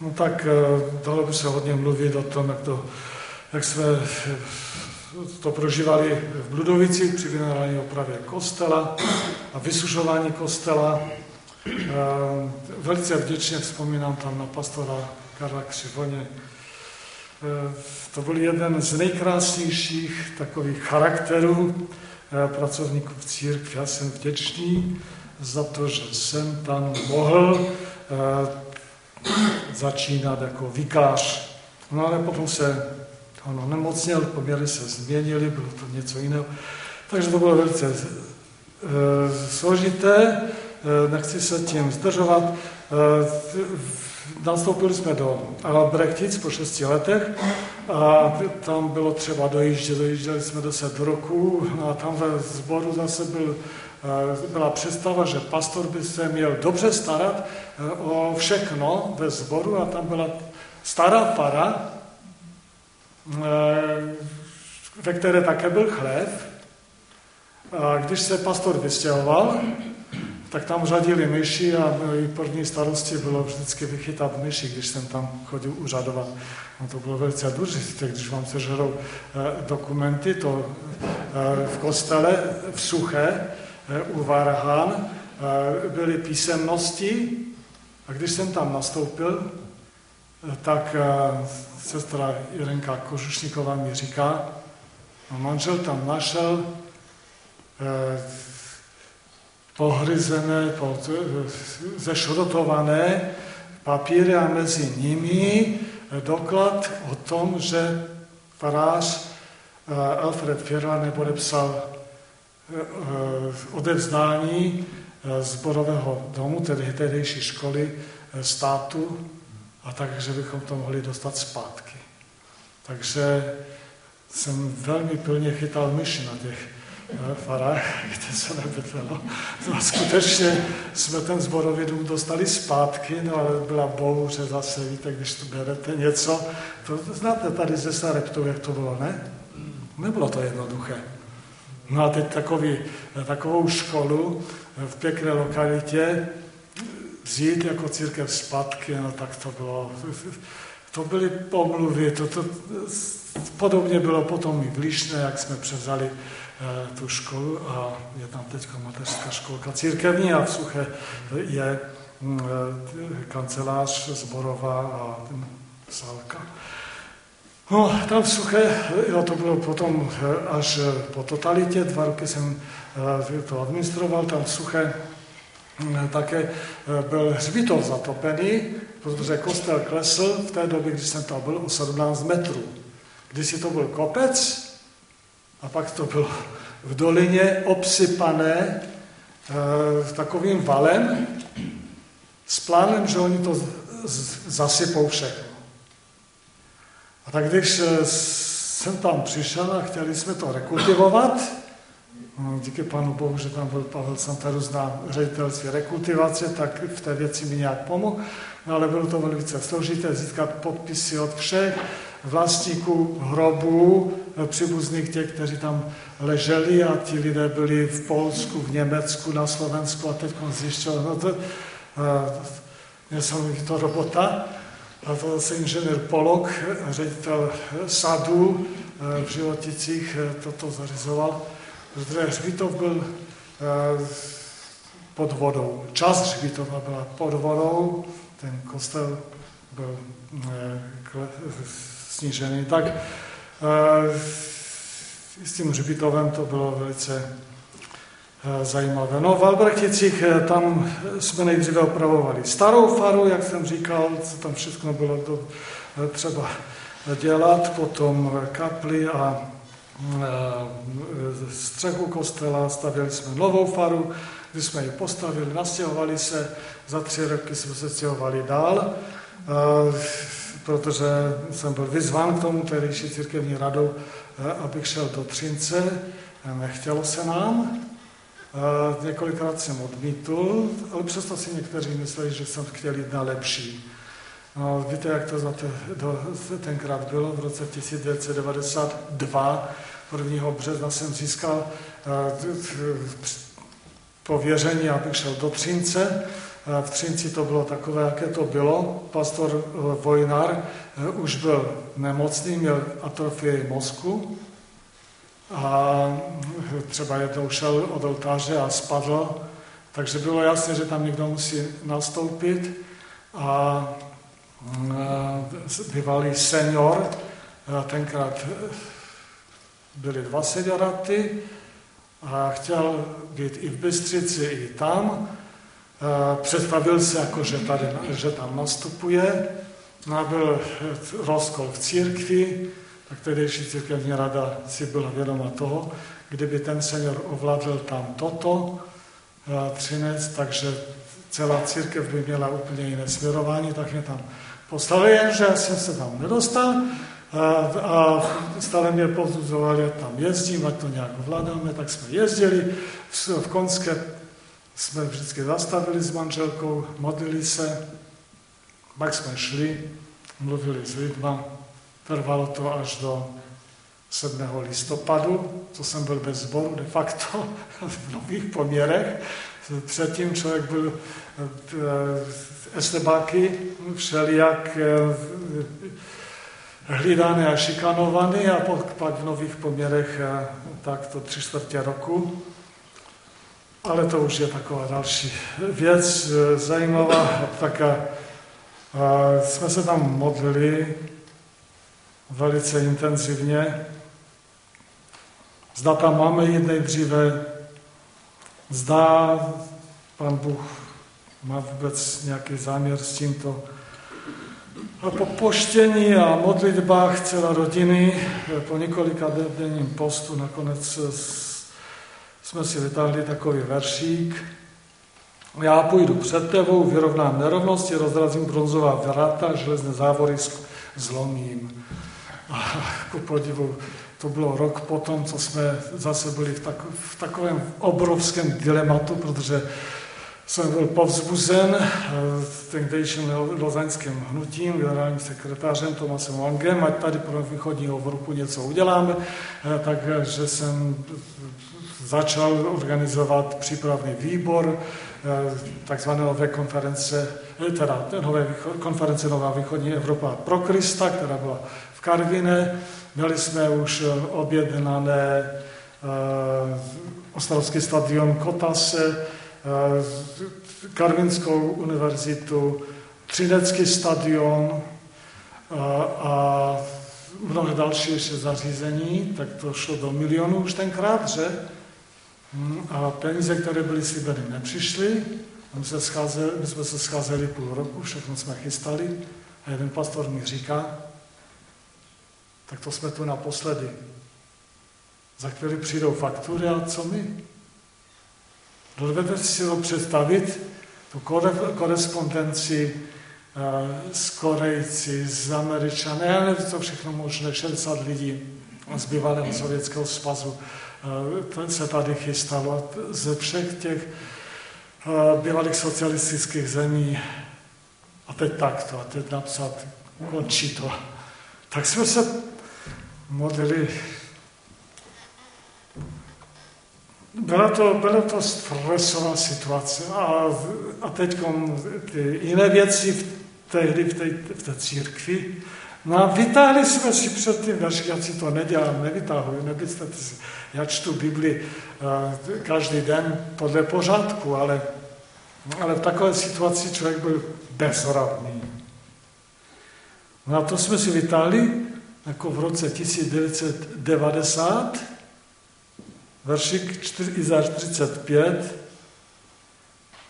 No tak eh, dalo by se hodně mluvit o tom, jak, to, jak jsme to prožívali v Bludovicích při generální opravě kostela a vysušování kostela. Velice vděčně vzpomínám tam na pastora Karla Křivoně. Eh, to byl jeden z nejkrásnějších takových charakterů eh, pracovníků v církvi. Já jsem vděčný za to, že jsem tam mohl eh, začínat jako vikář. No ale potom se on onemocněl, poměry se změnily, bylo to něco jiného. Takže to bylo velice složité, nechci se tím zdržovat nastoupili jsme do Albrechtic po šesti letech a tam bylo třeba dojíždět, dojížděli jsme deset roků a tam ve sboru zase byl, eh, byla představa, že pastor by se měl dobře starat eh, o všechno ve sboru a tam byla stará para, eh, ve které také byl chlév. A když se pastor vystěhoval, tak tam řadili myši a mojí první starosti bylo vždycky vychytat myši, když jsem tam chodil uřadovat. No to bylo velice důležité, když vám se žerou eh, dokumenty, to eh, v kostele v Suché eh, u Varhan byly písemnosti a když jsem tam nastoupil, tak sestra Jirenka Kožušníková mi říká, no manžel tam našel pohryzené, zešrotované papíry a mezi nimi doklad o tom, že farář eh, Alfred Firla nepodepsal eh, odevzdání eh, zborového domu, tedy tehdejší školy státu, a takže bychom to mohli dostat zpátky. Takže jsem velmi plně chytal myši na těch farách, kde se nebydlelo. No skutečně jsme ten zborový dům dostali zpátky, no ale byla bouře zase, víte, když tu berete něco. To znáte tady ze Sareptu, jak to bylo, ne? Nebylo to jednoduché. No a teď takový, takovou školu v pěkné lokalitě vzít jako církev zpátky, no tak to bylo, to byly pomluvy, to, to, podobně bylo potom i v Líšné, jak jsme převzali tu školu a je tam teď mateřská školka církevní a v Suche je mm, eh, kancelář zborová a sálka. No, tam v Suché, jo, to bylo potom až po totalitě, dva roky jsem to administroval, tam v Suché také byl hřbitov zatopený, protože kostel klesl v té době, když jsem tam byl, o 17 metrů. Když si to byl kopec a pak to bylo v dolině obsypané e, takovým valem s plánem, že oni to z, z, zasypou všechno. A tak když jsem tam přišel a chtěli jsme to rekultivovat, no, díky panu Bohu, že tam byl Pavel Santarus na ředitelství rekultivace, tak v té věci mi nějak pomohl, no, ale bylo to velice složité získat podpisy od všech vlastníků hrobů, příbuzných těch, kteří tam leželi a ti lidé byli v Polsku, v Německu, na Slovensku a teď zjišťoval, no to, uh, to robota, a to zase inženýr Polok, ředitel sadu eh, v Životicích, eh, toto zařizoval, protože hřbitov byl eh, pod vodou. Část hřbitova byla pod vodou, ten kostel byl snížený. Tak s tím hřbitovem to bylo velice Eh, zajímavé. No v Albrechticích eh, tam jsme nejdříve opravovali starou faru, jak jsem říkal, co tam všechno bylo eh, třeba dělat, potom kapli a střechu kostela, stavěli jsme novou faru, když jsme ji postavili, nastěhovali se, za tři roky jsme se stěhovali dál, protože jsem byl vyzván k tomu tehdejší církevní radou, abych šel do Třince, nechtělo se nám, Několikrát jsem odmítl, ale přesto si někteří mysleli, že jsem chtěl jít na lepší. No, víte, jak to za te, do, tenkrát bylo? V roce 1992, 1. března jsem získal pověření, abych šel do Třince. V Třinci to bylo takové, jaké to bylo. Pastor e, Vojnar e, už byl nemocný, měl atrofii mozku a třeba jednou šel od oltáře a spadl, takže bylo jasné, že tam někdo musí nastoupit a bývalý senior, tenkrát byli dva senioraty a chtěl být i v Bystřici, i tam. Představil se, jako, že, tady, že tam nastupuje. No byl rozkol v církvi, tak tehdejší církevní rada si byla vědoma toho, kdyby ten senior ovládl tam toto, eh, Třinec, takže celá církev by měla úplně jiné směrování, tak mě tam poslali, jenže jsem se tam nedostal a, eh, a stále mě povzbuzovali, že tam jezdím, ať to nějak ovládáme, tak jsme jezdili. V Konské jsme vždycky zastavili s manželkou, modlili se, pak jsme šli, mluvili s lidma, Trvalo to až do 7. listopadu, co jsem byl bez sboru de facto v nových poměrech. Předtím člověk byl eh, estebáky všelijak eh, hlídaný a šikanovaný a pak v nových poměrech eh, tak to tři čtvrtě roku. Ale to už je taková další věc zajímavá. Tak jsme se tam modlili velice intenzivně. Zda tam máme jít nejdříve, zda pan Bůh má vůbec nějaký záměr s tímto. A po poštění a modlitbách celé rodiny, po několika denním postu, nakonec jsme si vytáhli takový veršík. Já půjdu před tebou, vyrovnám nerovnosti, rozrazím bronzová vrata, železné závory zlomím. A ku podivu, to bylo rok potom, co jsme zase byli v, tak, v takovém obrovském dilematu, protože jsem byl povzbuzen eh, tehdejším lozaňským hnutím, generálním sekretářem Tomasem Langem, ať tady pro východního Evropu něco uděláme, eh, takže jsem začal organizovat přípravný výbor eh, takzvané nové konference, teda nové konference Nová východní Evropa pro Krista, která byla Karvine. Měli jsme už eh, objednané Ostravský stadion Kotase, Karvinskou univerzitu, Třinecký stadion a mnohé další ještě zařízení, tak to šlo do milionů už tenkrát, že? Hm, a peníze, které byly slíbeny, nepřišly. My, se scházeli, my jsme se scházeli půl roku, všechno jsme chystali a jeden pastor mi říká, tak to jsme tu naposledy. Za chvíli přijdou faktury a co my? Dovedete si to představit, tu korespondenci eh, s Korejci, s Američany, nevím, co všechno možné, 60 lidí z bývalého sovětského svazu, to se tady chystalo ze všech těch eh, bývalých socialistických zemí. A teď takto, a teď napsat, končí to. Tak jsme se modlili Byla to, byla to stresová situace a, a teď ty jiné věci v, tehdy v té, v té církvi. No a vytáhli jsme si před tím naši, já si to nedělám, nevytáhuji, nepředstavte si. Já čtu Bibli uh, každý den podle pořádku, ale, ale v takové situaci člověk byl bezradný. No a to jsme si vytáhli jako v roce 1990, veršik Izáš 45,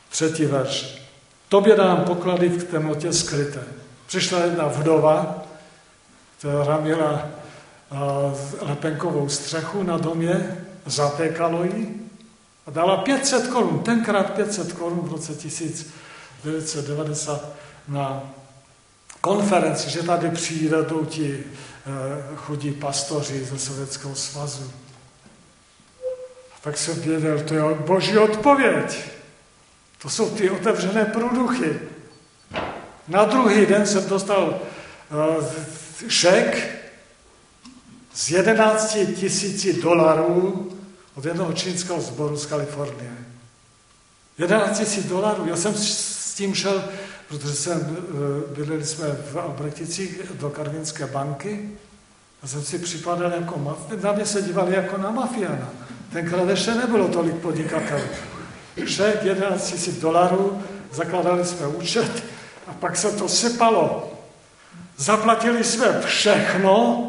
třetí verš. Tobě dám poklady v temnotě skryté. Přišla jedna vdova, která měla lepenkovou střechu na domě, zatékalo ji a dala 500 korun, tenkrát 500 korun v roce 1990 na konferenci, že tady přijdou ti e, chudí pastoři ze Sovětského svazu tak jsem věděl, to je boží odpověď. To jsou ty otevřené průduchy. Na druhý den jsem dostal uh, šek z 11 tisíci dolarů od jednoho čínského sboru z Kalifornie. 11 tisíc dolarů. Já jsem s tím šel, protože jsem, uh, bydleli jsme v Albreticích do Karvinské banky a jsem si připadal jako mafia. Na mě se dívali jako na mafiana. Tenkrát ještě nebylo tolik podnikatelů. Šek 11 000 dolarů, zakladali jsme účet a pak se to sypalo. Zaplatili jsme všechno,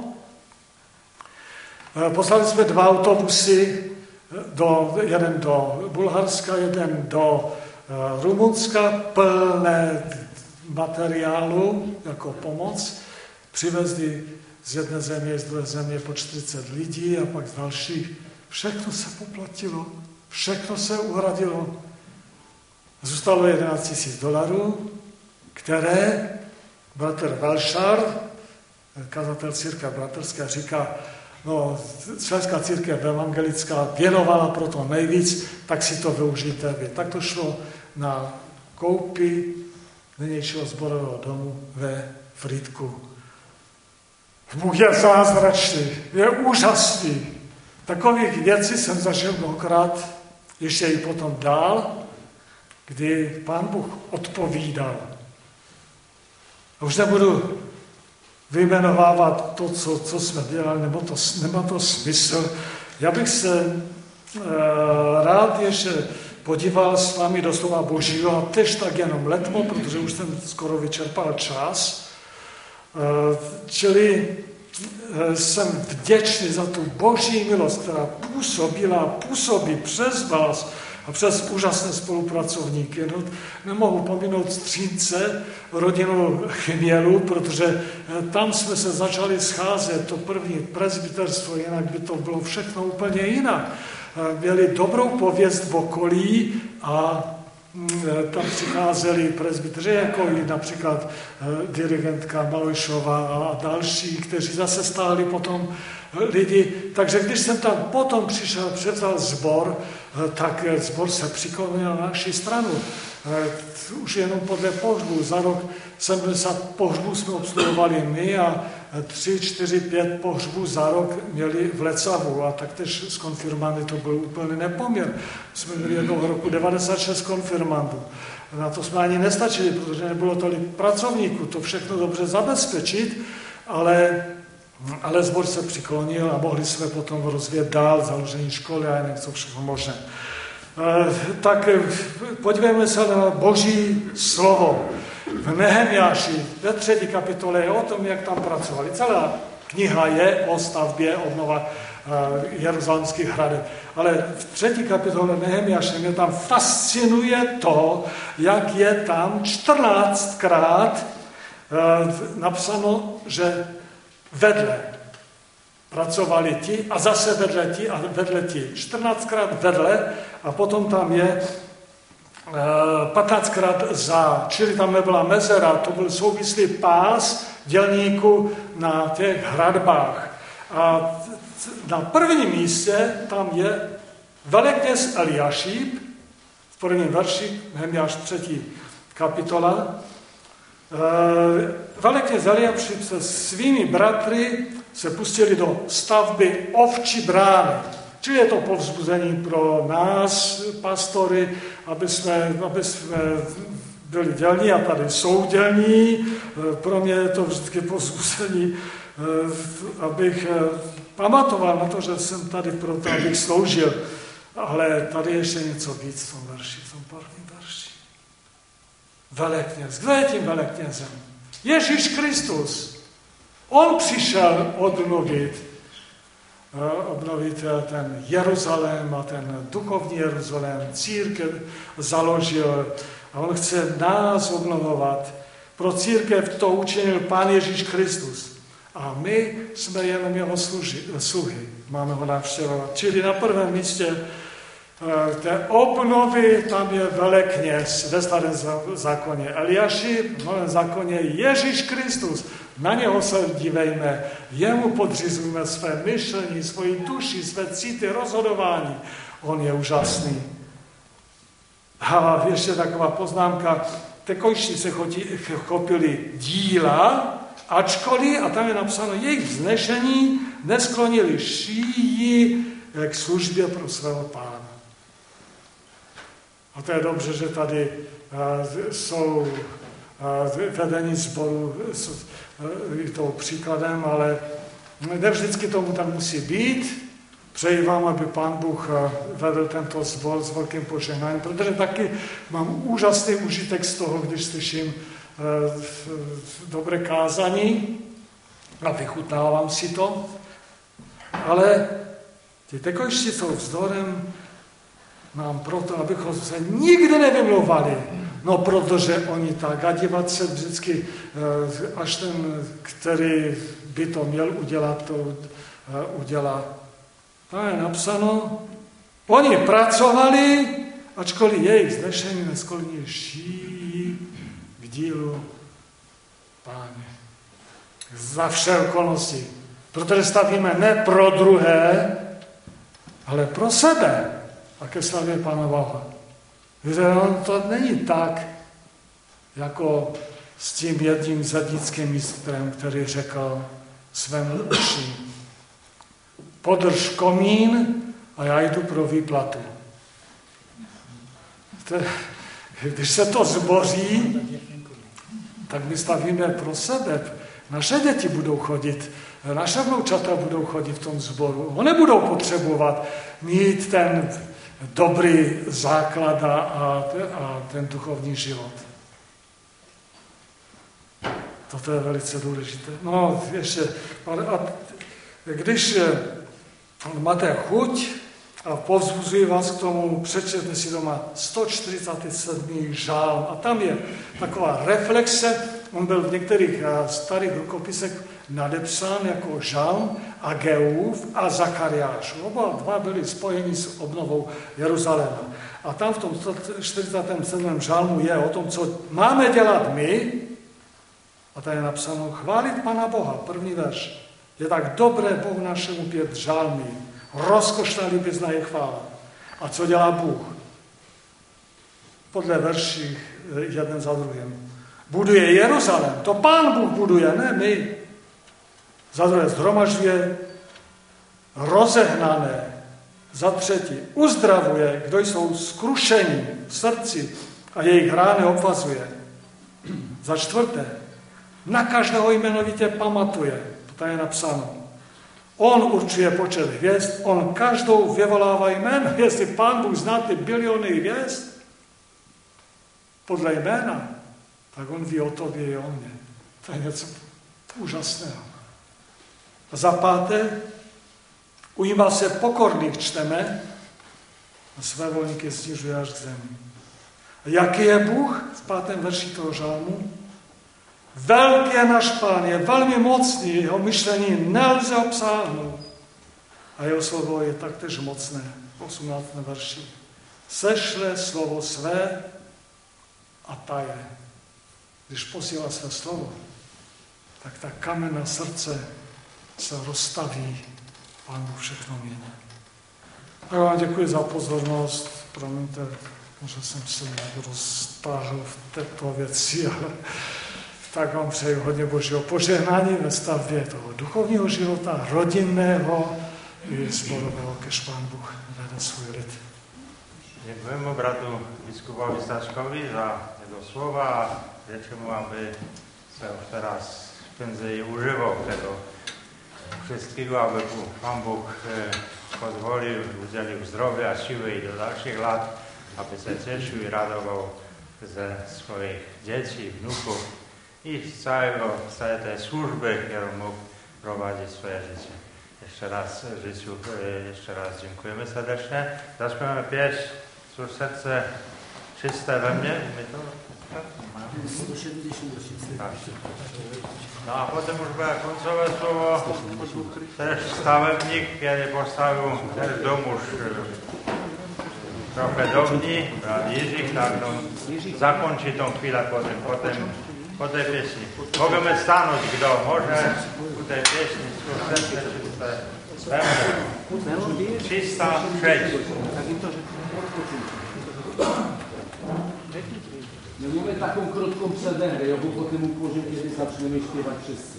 eh, poslali jsme dva autobusy, eh, do, jeden do Bulharska, jeden do eh, Rumunska, plné materiálu jako pomoc. Přivezli z jedné země, z druhé země po 40 lidí a pak z dalších Všechno se poplatilo, všechno se uhradilo. Zůstalo 11 tisíc dolarů, které bratr Velšar, kazatel církev bratrské, říká, no, Česká církev evangelická věnovala pro to nejvíc, tak si to využijte vy. Tak to šlo na koupi nynějšího zborového domu ve Frýdku. Bůh je zázračný, je úžasný. Takových věcí jsem zažil mnohokrát, ještě i potom dál, kdy pán Bůh odpovídal. A už nebudu vyjmenovávat to, co, co jsme dělali, nebo to, nemá to smysl. Já bych se e, rád ještě podíval s vámi do slova Božího a tež tak jenom letmo, protože už jsem skoro vyčerpal čas. E, čili Eh, jsem vděčný za tu boží milost, která působila, působí přes vás a přes úžasné spolupracovníky. No, nemohu pominout střínce, rodinu Chmělu, protože eh, tam jsme se začali scházet, to první prezbiterstvo, jinak by to bylo všechno úplně jinak. Eh, měli dobrou pověst v okolí a Mm, eh, tam přicházeli presbyteři, jako i například dirigentka Malojšová a další, kteří zase stáli potom lidi. Takže když jsem tam potom přišel, převzal zbor, tak zbor se přiklonil na naši stranu. Už jenom podle pohřbu. Za rok 70 pohřbů jsme obsluhovali my a 3, 4, 5 pohřbů za rok měli v Lecavu a taktéž s konfirmandy to byl úplný nepoměr. Jsme měli jednoho roku 96 konfirmandů. Na to jsme ani nestačili, protože nebylo tolik pracovníků, to všechno dobře zabezpečit, ale, ale zbor se přiklonil a mohli jsme potom rozvíjet dál založení školy a něco všechno možné. Eh, tak eh, podívejme se na Boží slovo v Nehemiáši ve třetí kapitole je o tom, jak tam pracovali. Celá kniha je o stavbě obnova uh, jeruzalemských hradeb. Ale v třetí kapitole Nehemiaše mě tam fascinuje to, jak je tam 14krát uh, napsáno, že vedle pracovali ti a zase vedle ti a vedle ti. 14krát vedle a potom tam je 15krát eh, za, čili tam nebyla mezera, to byl souvislý pás dělníků na těch hradbách. A na prvním místě tam je velekněz Eliašíp, v prvním verši, Nehemiáš třetí kapitola. Eh, velekněz Eliašíp se svými bratry se pustili do stavby ovčí brány. Čili je to povzbuzení pro nás, pastory, aby jsme, aby jsme byli dělní a tady jsou dělní. Pro mě je to vždycky povzbuzení, abych pamatoval na to, že jsem tady proto, abych sloužil. Ale tady ještě něco víc v tom verši, v tom prvním verši. Velekněz. Kdo je tím veleknězem? Ježíš Kristus. On přišel obnovit, eh, obnovit eh, ten Jeruzalém a ten duchovní Jeruzalém, církev založil a on chce nás obnovovat. Pro církev to učinil Pán Ježíš Kristus. A my jsme jenom jeho služi, sluhy. Máme ho navštěvovat. Čili na prvém místě té obnovy tam je velekněz ve starém zákoně Eliáši, v novém zákoně Ježíš Kristus. Na něho se dívejme, jemu podřizujeme své myšlení, svoji duši, své city, rozhodování. On je úžasný. A ještě taková poznámka, tekojší se chopili díla, ačkoliv, a tam je napsáno, jejich vznešení nesklonili šíji k službě pro svého pána. A to je dobře, že tady jsou vedení sboru Eh, tou příkladem, ale ne vždycky tomu tak musí být. Přeji vám, aby Pán Bůh eh, vedl tento zbor s velkým požehnáním, protože taky mám úžasný užitek z toho, když slyším eh, dobré kázání a vychutnávám si to. Ale ty tekojští jsou vzdorem nám proto, abychom se nikdy nevymlouvali No, protože oni tak, a dívat se vždycky, eh, až ten, který by to měl udělat, to eh, udělá. Tam je napsáno, oni pracovali, ačkoliv jejich znešení neskolní šíjí k dílu páně. Za vše okolnosti. Protože stavíme ne pro druhé, ale pro sebe a ke slavě Pána Boha. Že on to není tak, jako s tím jedním zadnickým mistrem, který řekl svému uši, podrž komín a já jdu pro výplatu. Když se to zboří, tak my stavíme pro sebe. Naše děti budou chodit, naše vnoučata budou chodit v tom zboru. Oni budou potřebovat mít ten dobrý základ a, a ten duchovní život. Toto je velice důležité. No, ještě, a když eh, máte chuť a povzbuzuji vás k tomu, přečtěte si doma 147. žálm a tam je taková reflexe, on byl v některých eh, starých rukopisech nadepsán jako žalm Ageův a Zachariáš. Oba dva byli spojeni s obnovou Jeruzaléma. A tam v tom 47. žalmu je o tom, co máme dělat my, a tady je napsáno chválit Pana Boha, první verš. Je tak dobré Bohu našemu pět žalmy, rozkošná líbizna je chvála. A co dělá Bůh? Podle verší eh, jeden za druhým. Buduje Jeruzalém, to Pán Bůh buduje, ne my. Za druhé zhromažďuje rozehnané. Za třetí uzdravuje, kdo jsou skrušení v srdci a jejich rány obvazuje. Za čtvrté na každého jmenovitě pamatuje. To je napsáno. On určuje počet hvězd, on každou vyvolává jméno. Jestli pán Bůh zná ty biliony hvězd podle jména, tak on ví o tobě i o mně. To je něco úžasného. Za páté, ujímá se pokorných, čteme, a své volníky snižuje až k zemi. Jaký je Bůh v pátém verši toho žálmu? Velký je náš pán, je velmi mocný, jeho myšlení nelze obsáhnout. A jeho slovo je taktéž mocné v 18. verši. Sešle slovo své a taje. Když posílá své slovo, tak ta kamenná srdce se rozstaví. Pán všechno mění. Tak vám děkuji za pozornost. Promiňte, že jsem se nějak roztáhl v této věci, ale tak vám přeji hodně božího požehnání ve stavbě toho duchovního života, rodinného i zborového, kež pán Bůh vede svůj lid. Děkujeme bratu biskupovi Stačkovi za jeho slova a řečemu, aby se už teraz penzej užiwał tego wszystkiego, aby Pan Bóg e, pozwolił, udzielił zdrowia, siły i do dalszych lat, aby się cieszył i radował ze swoich dzieci, wnuków i z całego, z całej tej służby, którą mógł prowadzić swoje życie. Jeszcze raz życiu, e, jeszcze raz dziękujemy serdecznie. Zaśpiewamy pieśń, cóż serce czyste we mnie. My to, tak? 178. Tak. No a potem już było końcowe słowo, też stawemnik, kiedy postawił też domuż e, trochę do mnie, brat Jerzyk, tak, no, zakończy tą chwilę potem, potem po tej pieśni. Możemy stanąć, kto może, u tej pieśni, słowne, czyste, pełne, 306. Takim to, że No mamy taką krótką przerwę, ja bo potem ułożę, kiedy zaczniemy śpiewać wszyscy.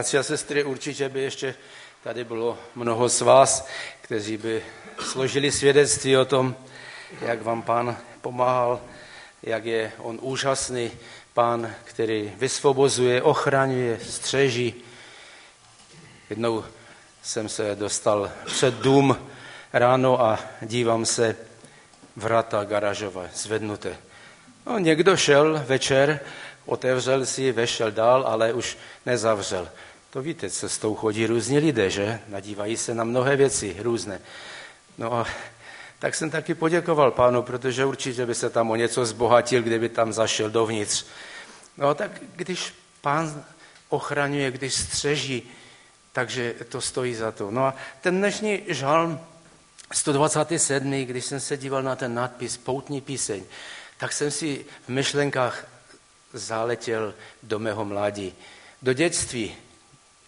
Bratři a sestry, určitě by ještě tady bylo mnoho z vás, kteří by složili svědectví o tom, jak vám pán pomáhal, jak je on úžasný pán, který vysvobozuje, ochraňuje, střeží. Jednou jsem se dostal před dům ráno a dívám se, vrata garážové zvednuté. No, někdo šel večer, otevřel si, vešel dál, ale už nezavřel. To víte, co s tou chodí různí lidé, že? Nadívají se na mnohé věci různé. No a tak jsem taky poděkoval pánu, protože určitě by se tam o něco zbohatil, kdyby tam zašel dovnitř. No tak když pán ochraňuje, když střeží, takže to stojí za to. No a ten dnešní žalm 127, když jsem se díval na ten nadpis Poutní píseň, tak jsem si v myšlenkách zaletěl do mého mládí, do dětství,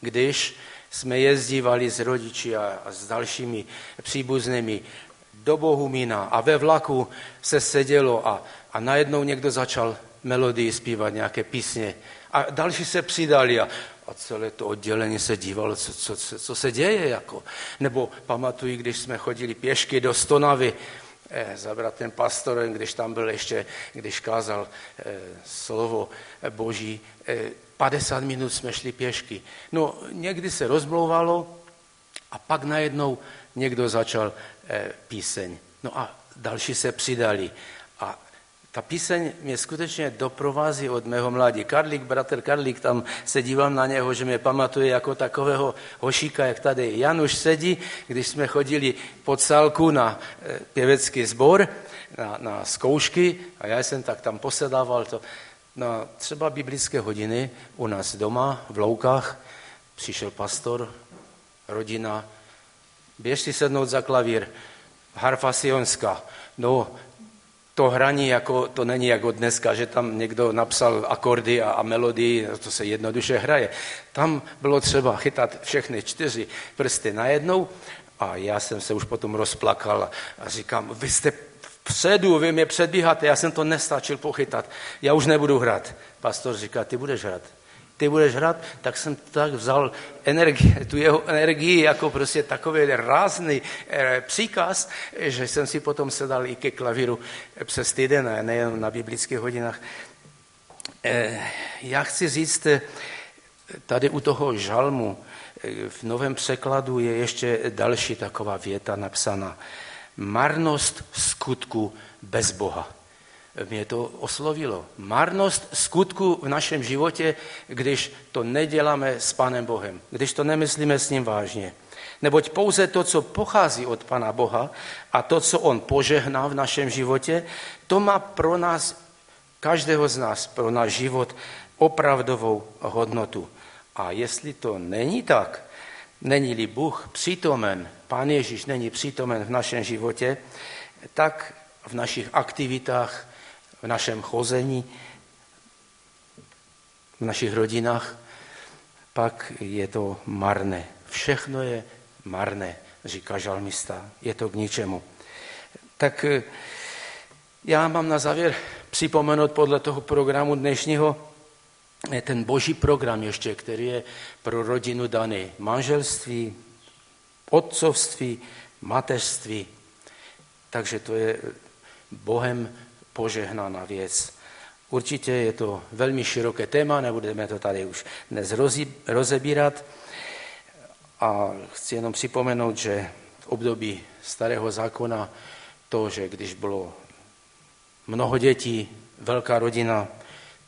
když jsme jezdívali s rodiči a, s dalšími příbuznými do Bohumína a ve vlaku se sedělo a, a najednou někdo začal melodii zpívat, nějaké písně a další se přidali a, a celé to oddělení se dívalo, co, co, co, co se děje. Jako. Nebo pamatuji, když jsme chodili pěšky do Stonavy eh, za bratem pastorem, když tam byl ještě, když kázal eh, slovo boží, eh, 50 minut jsme šli pěšky. No, někdy se rozmlouvalo a pak najednou někdo začal eh, píseň. No a další se přidali. A ta píseň mě skutečně doprovází od mého mládí. Karlík, bratr Karlík, tam se dívám na něho, že mě pamatuje jako takového hošíka, jak tady Januš sedí, když jsme chodili pod salku na eh, pěvecký sbor, na, na zkoušky a já jsem tak tam posedával to. Na třeba biblické hodiny u nás doma v Loukách přišel pastor, rodina, běž si sednout za klavír, harfa sionská. No, to hraní jako, to není jako dneska, že tam někdo napsal akordy a, a melodii, to se jednoduše hraje. Tam bylo třeba chytat všechny čtyři prsty najednou a já jsem se už potom rozplakal a říkám, vy jste vpředu, vy mě předbíháte, já jsem to nestačil pochytat, já už nebudu hrát. Pastor říká, ty budeš hrát ty budeš hrát, tak jsem tak vzal energii, tu jeho energii jako prostě takový rázný eh, příkaz, že jsem si potom sedal i ke klavíru přes týden, a nejen na biblických hodinách. Eh, já chci říct, eh, tady u toho žalmu v novém překladu je ještě další taková věta napsaná. Marnost skutku bez Boha mě to oslovilo. Marnost skutku v našem životě, když to neděláme s Panem Bohem, když to nemyslíme s ním vážně. Neboť pouze to, co pochází od Pana Boha a to, co On požehná v našem životě, to má pro nás, každého z nás, pro náš život opravdovou hodnotu. A jestli to není tak, není-li Bůh přítomen, Pán Ježíš není přítomen v našem životě, tak v našich aktivitách, v našem chození, v našich rodinách, pak je to marné. Všechno je marné, říká žalmista. Je to k ničemu. Tak eh, já mám na závěr připomenout podle toho programu dnešního ten boží program ještě, který je pro rodinu daný. Manželství, otcovství, mateřství. Takže to je Bohem požehnaná věc. Určitě je to velmi široké téma, nebudeme to tady už dnes rozebírat. A chci jenom připomenout, že v období starého zákona to, že když bylo mnoho dětí, velká rodina,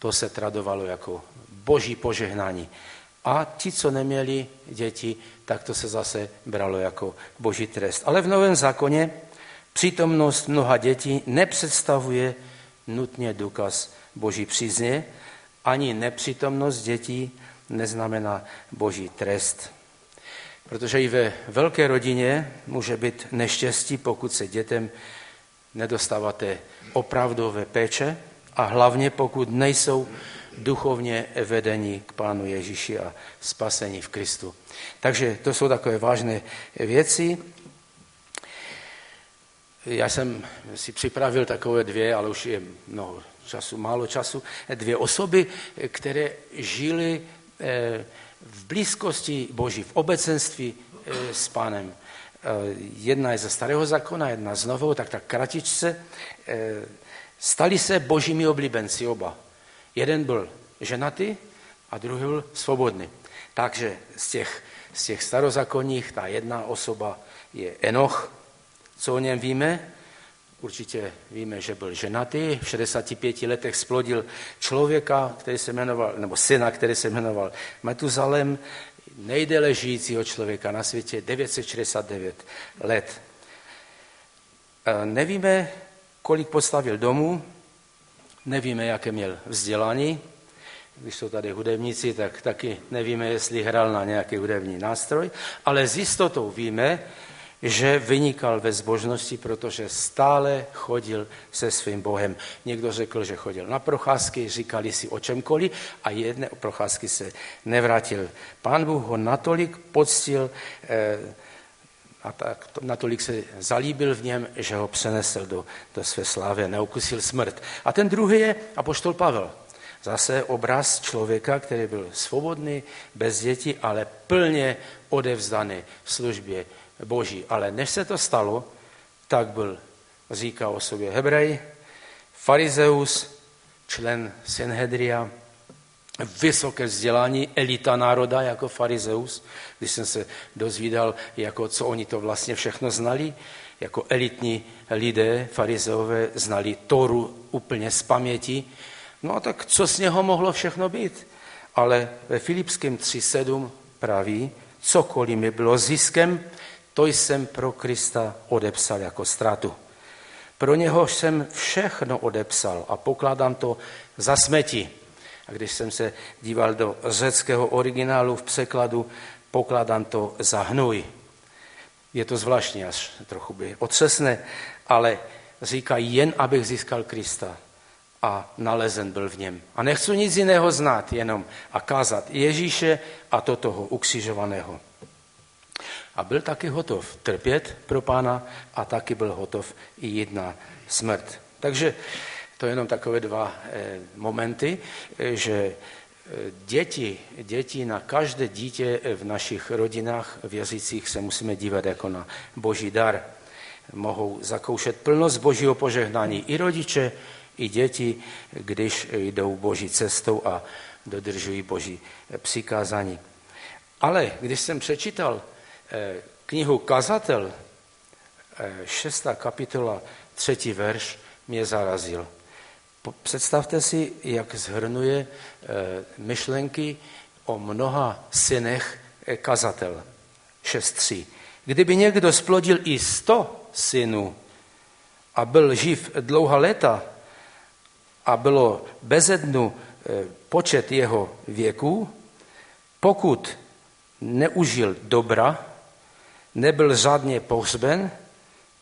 to se tradovalo jako boží požehnání. A ti, co neměli děti, tak to se zase bralo jako boží trest. Ale v Novém zákoně Přítomnost mnoha dětí nepředstavuje nutně důkaz boží přízně, ani nepřítomnost dětí neznamená boží trest. Protože i ve velké rodině může být neštěstí, pokud se dětem nedostáváte opravdové péče a hlavně pokud nejsou duchovně vedení k Pánu Ježíši a spasení v Kristu. Takže to jsou takové vážné věci. Já jsem si připravil takové dvě, ale už je mnoho času, málo času, dvě osoby, které žily eh, v blízkosti Boží, v obecenství eh, s Pánem. Eh, jedna je ze starého zákona, jedna z nového, tak tak kratičce. Stali se božími oblíbenci oba. Jeden byl ženatý a druhý byl svobodný. Takže z těch, z těch starozákonních ta jedna osoba je Enoch, co o něm víme? Určitě víme, že byl ženatý, v 65 letech splodil člověka, který se jmenoval, nebo syna, který se jmenoval Metuzalem, nejdéle žijícího člověka na světě, 969 let. E, nevíme, kolik postavil domů, nevíme, jaké měl vzdělání, když jsou tady hudebníci, tak taky nevíme, jestli hrál na nějaký hudební nástroj, ale s jistotou víme, že vynikal ve zbožnosti, protože stále chodil se svým Bohem. Někdo řekl, že chodil na procházky, říkali si o čemkoliv a jedné procházky se nevrátil. Pán Bůh ho natolik poctil, eh, a tak natolik se zalíbil v něm, že ho přenesl do, do své slávy, neukusil smrt. A ten druhý je apoštol Pavel. Zase obraz člověka, který byl svobodný, bez dětí, ale plně odevzdaný v službě boží. Ale než se to stalo, tak byl, říká o sobě Hebrej, farizeus, člen Sanhedria, vysoké vzdělání, elita národa jako farizeus, když jsem se dozvídal, jako co oni to vlastně všechno znali, jako elitní lidé, farizeové, znali Toru úplně z paměti, no a tak co z něho mohlo všechno být? Ale ve Filipském 3.7 praví, cokoliv mi bylo ziskem, to jsem pro Krista odepsal jako ztrátu. Pro něho jsem všechno odepsal a pokládám to za smeti. A když jsem se díval do řeckého originálu v překladu, pokládám to za hnůj. Je to zvláštní, až trochu by otřesné, ale říká jen, abych získal Krista a nalezen byl v něm. A nechci nic jiného znát, jenom a kázat Ježíše a to toho ukřižovaného. A byl taky hotov trpět pro pána a taky byl hotov i jedna smrt. Takže to je jenom takové dva eh, momenty, eh, že eh, děti, děti na každé dítě v našich rodinách věřících se musíme dívat jako na boží dar. Mohou zakoušet plnost božího požehnání i rodiče, i děti, když jdou boží cestou a dodržují boží přikázání. Ale když jsem přečítal knihu Kazatel, šestá kapitola, třetí verš, mě zarazil. Představte si, jak zhrnuje eh, myšlenky o mnoha synech eh, kazatel. 6.3. Kdyby někdo splodil i sto synů a byl živ dlouhá léta a bylo bezednu eh, počet jeho věků, pokud neužil dobra, nebyl žádně pohřben,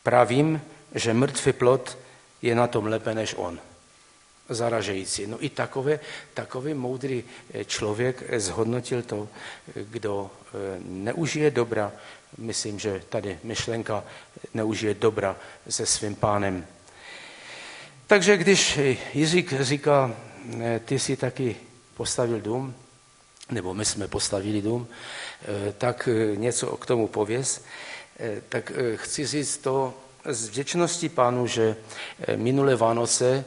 pravím, že mrtvý plod je na tom lépe než on zaražející. No i takové, takový moudrý eh, člověk eh, zhodnotil to, eh, kdo neužije dobra, myslím, že tady myšlenka neužije dobra se svým pánem. Takže když Jiřík říká, ty si taky postavil dům, nebo my jsme postavili dům, tak něco k tomu pověz, tak chci říct to z vděčnosti pánu, že minulé Vánoce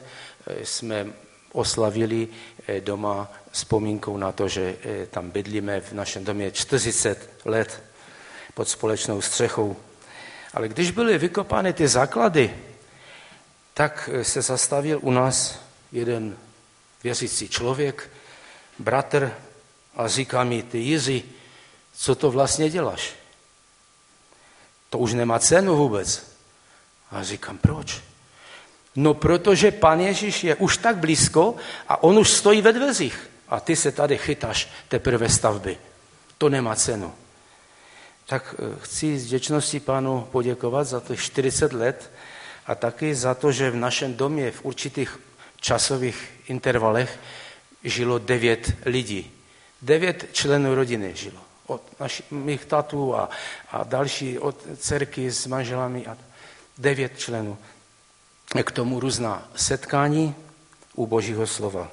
jsme oslavili eh, doma vzpomínkou na to, že eh, tam bydlíme v našem domě 40 let pod společnou střechou. Ale když byly vykopány ty základy, tak eh, se zastavil u nás jeden věřící člověk, bratr, a říká mi, ty Jiří, co to vlastně děláš? To už nemá cenu vůbec. A říkám, proč? No protože pan Ježíš je už tak blízko a on už stojí ve dveřích. A ty se tady chytáš teprve stavby. To nemá cenu. Tak eh, chci s děčností pánu poděkovat za těch 40 let a taky za to, že v našem domě v určitých časových intervalech žilo devět lidí. Devět členů rodiny žilo. Od našich, mých tatů a, a další od dcerky s manželami. A devět členů k tomu různá setkání u Božího slova.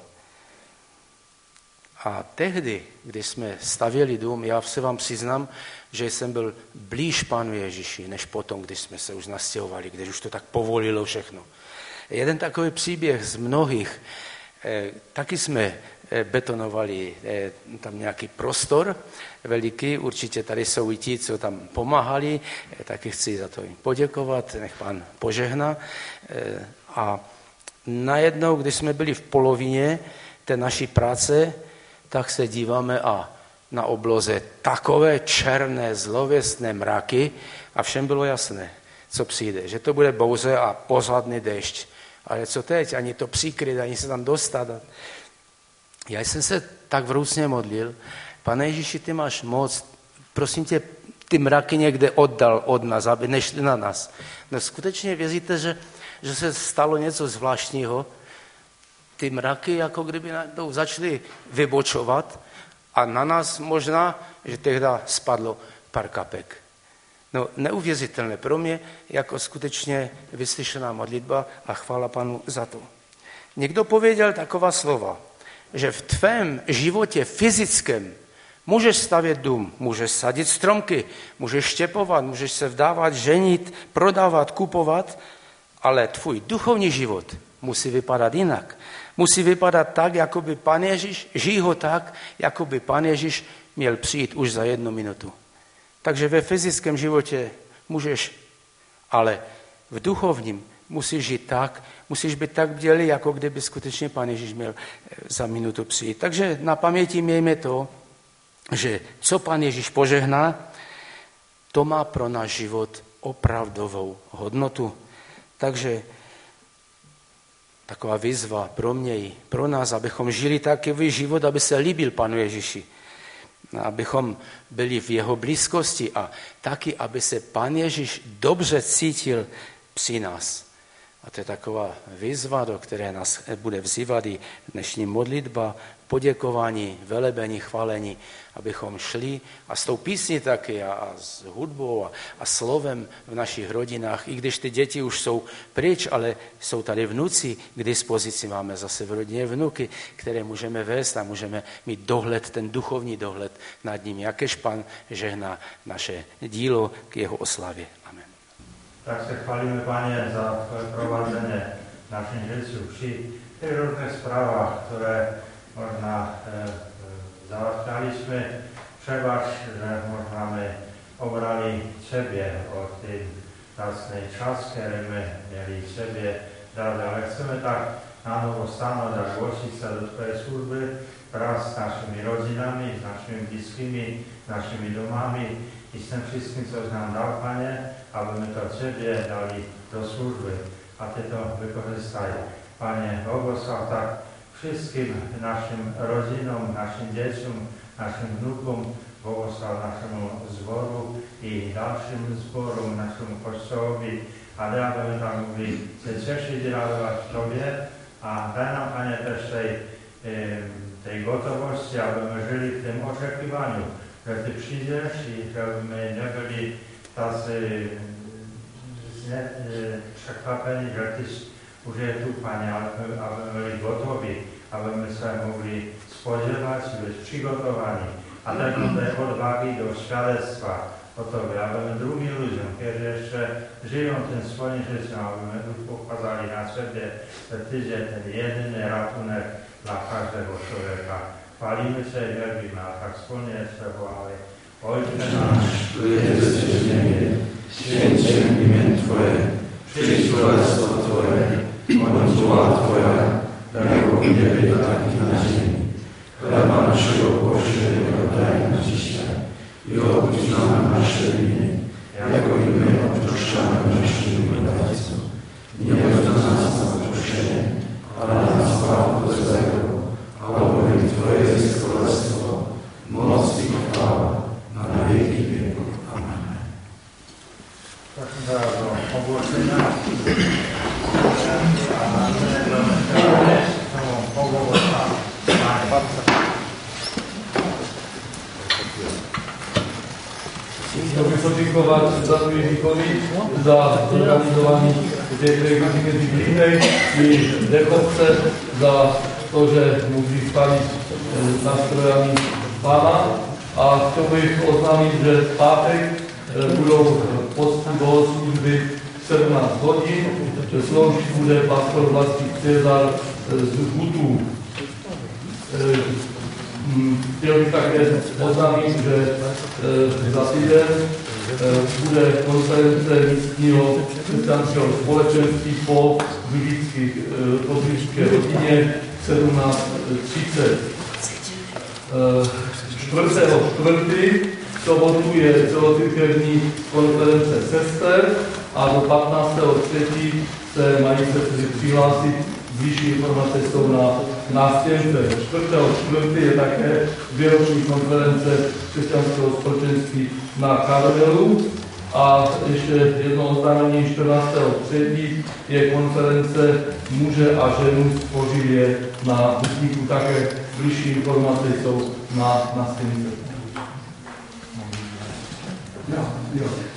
A tehdy, když jsme stavěli dům, já se vám přiznám, že jsem byl blíž Pánu Ježíši, než potom, když jsme se už nastěhovali, když už to tak povolilo všechno. Jeden takový příběh z mnohých, eh, taky jsme eh, betonovali eh, tam nějaký prostor veliký, určitě tady jsou i ti, co tam pomáhali, taky chci za to jim poděkovat, nech pán požehna. A najednou, když jsme byli v polovině té naší práce, tak se díváme a na obloze takové černé, zlověstné mraky a všem bylo jasné, co přijde, že to bude bouze a pozadný dešť. Ale co teď? Ani to přikryt, ani se tam dostat. Já jsem se tak vrůcně modlil, pane Ježíši, ty máš moc, prosím tě, ty mraky někde oddal od nás, aby nešli na nás. No skutečně věříte, že že se stalo něco zvláštního. Ty mraky jako kdyby najednou začaly vybočovat a na nás možná, že tehdy spadlo pár kapek. No neuvěřitelné pro mě, jako skutečně vyslyšená modlitba a chvála panu za to. Někdo pověděl taková slova, že v tvém životě fyzickém můžeš stavět dům, můžeš sadit stromky, můžeš štěpovat, můžeš se vdávat, ženit, prodávat, kupovat, ale tvůj duchovní život musí vypadat jinak. Musí vypadat tak, jako by pan Ježíš, žij ho tak, jako by pan Ježíš měl přijít už za jednu minutu. Takže ve fyzickém životě můžeš, ale v duchovním musíš žít tak, musíš být tak bdělý, jako kdyby skutečně Pán Ježíš měl eh, za minutu přijít. Takže na paměti mějme to, že co Pán Ježíš požehná, to má pro náš život opravdovou hodnotu. Takže taková výzva pro mě i pro nás, abychom žili takový život, aby se líbil Panu Ježíši. Abychom byli v jeho blízkosti a taky, aby se Pan Ježíš dobře cítil při nás. A to je taková výzva, do které nás bude vzývat i dnešní modlitba, poděkování, velebení, chválení, abychom šli a s tou písní taky a, a s hudbou a, a slovem v našich rodinách, i když ty děti už jsou pryč, ale jsou tady vnuci k dispozici, máme zase v rodině vnuky, které můžeme vést a můžeme mít dohled, ten duchovní dohled nad ním, jakéž pan žehná naše dílo k jeho oslavě. Amen. Tak se chválíme, Pane, za Tvoje provázené našim Jezu při těch různých zprávách, které možná e, załatwiali jsme przeważ, że możemy obrali Ciebie od tej zacnej czas, który my mieli Ciebie dali, ale chcemy tak na nowo stanąć, zagłosić się do Twojej służby wraz z naszymi rodzinami, z naszymi bliskimi, naszymi domami i z tym wszystkim, co nam dał, Panie, aby my to Ciebie dali do służby, a Ty to wykorzystaj. Panie, błogosław tak wszystkim naszym rodzinom, naszym dzieciom, naszym wnukom, błogosław naszemu zboru i dalszym zborom, naszemu Kościołowi, ale abyśmy tam mogli się cieszyć i radować Tobie, a daj nam, Panie, też tej, tej gotowości, abyśmy żyli w tym oczekiwaniu, że Ty przyjdziesz i żebyśmy nie byli tacy nie, przekwapeni, że Ty tu, Panie, aby, aby byli gotowi, aby my się mogli spodziewać, być przygotowani, a tak tej odwagi do świadectwa o Tobie, aby my drugim ludziom, którzy jeszcze żyją tym swoim życiem, aby my pokazali na siebie, że Tydzie ten jedyny ratunek dla każdego człowieka. Chwalimy się i wielbimy, a tak wspólnie jeszcze wołamy. Ojcze nasz, który jesteś w niebie, święć się imię Twoje, przyjdź królestwo Twoje, bądź wola Twoja, jako w niebie, tak i na ziemi. Chleba naszego powszedniego daj nam dzisiaj i odpuść nam nasze winy, jako i my odpuszczamy naszym winowajcom. Nie wódź nas na pokuszenie, ale nas od złego, a bowiem Twoje jest za zorganizowanie tej godziny biblijnej i Dekowce za to, że mogli spalić e, nastrojami Pana. A chciałbym oznamić, że w czwartek e, budą posty do służby 17 godzin. Służyć bude pastor Właski Cezar z Hutu. Chtěl bych také oznámit, že za týden bude konference místního křesťanského společenství po Biblické rodině 17.30. 4. čtvrtý v sobotu je celocirkevní konference sester a do 15. třetí se mají sestry přihlásit. Blížší informace jsou na nástěnce. 4. čtvrtý je také výroční konference křesťanského společenství na Karmelu. A ještě jedno oznámení 14. třetí je konference muže a ženu spoživě na Hutníku. Také blížší informace jsou na nástěnce. Jo, jo.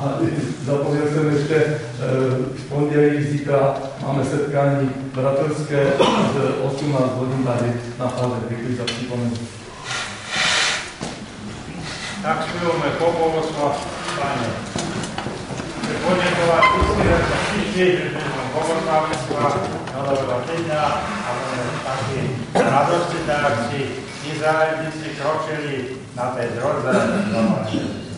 A zapomněl jsem ještě v pondělí zítra máme setkání bratrské z 18 hodin tady na Falde. Děkuji za připomenutí. Tak spívame poboloslav, Pane. Poďakovať všetkým, že prišli, že sme pobłogosławieństwa nowego tygodnia, a my takiej radości, tak ci Izraelici kroczyli na tej Jezusa.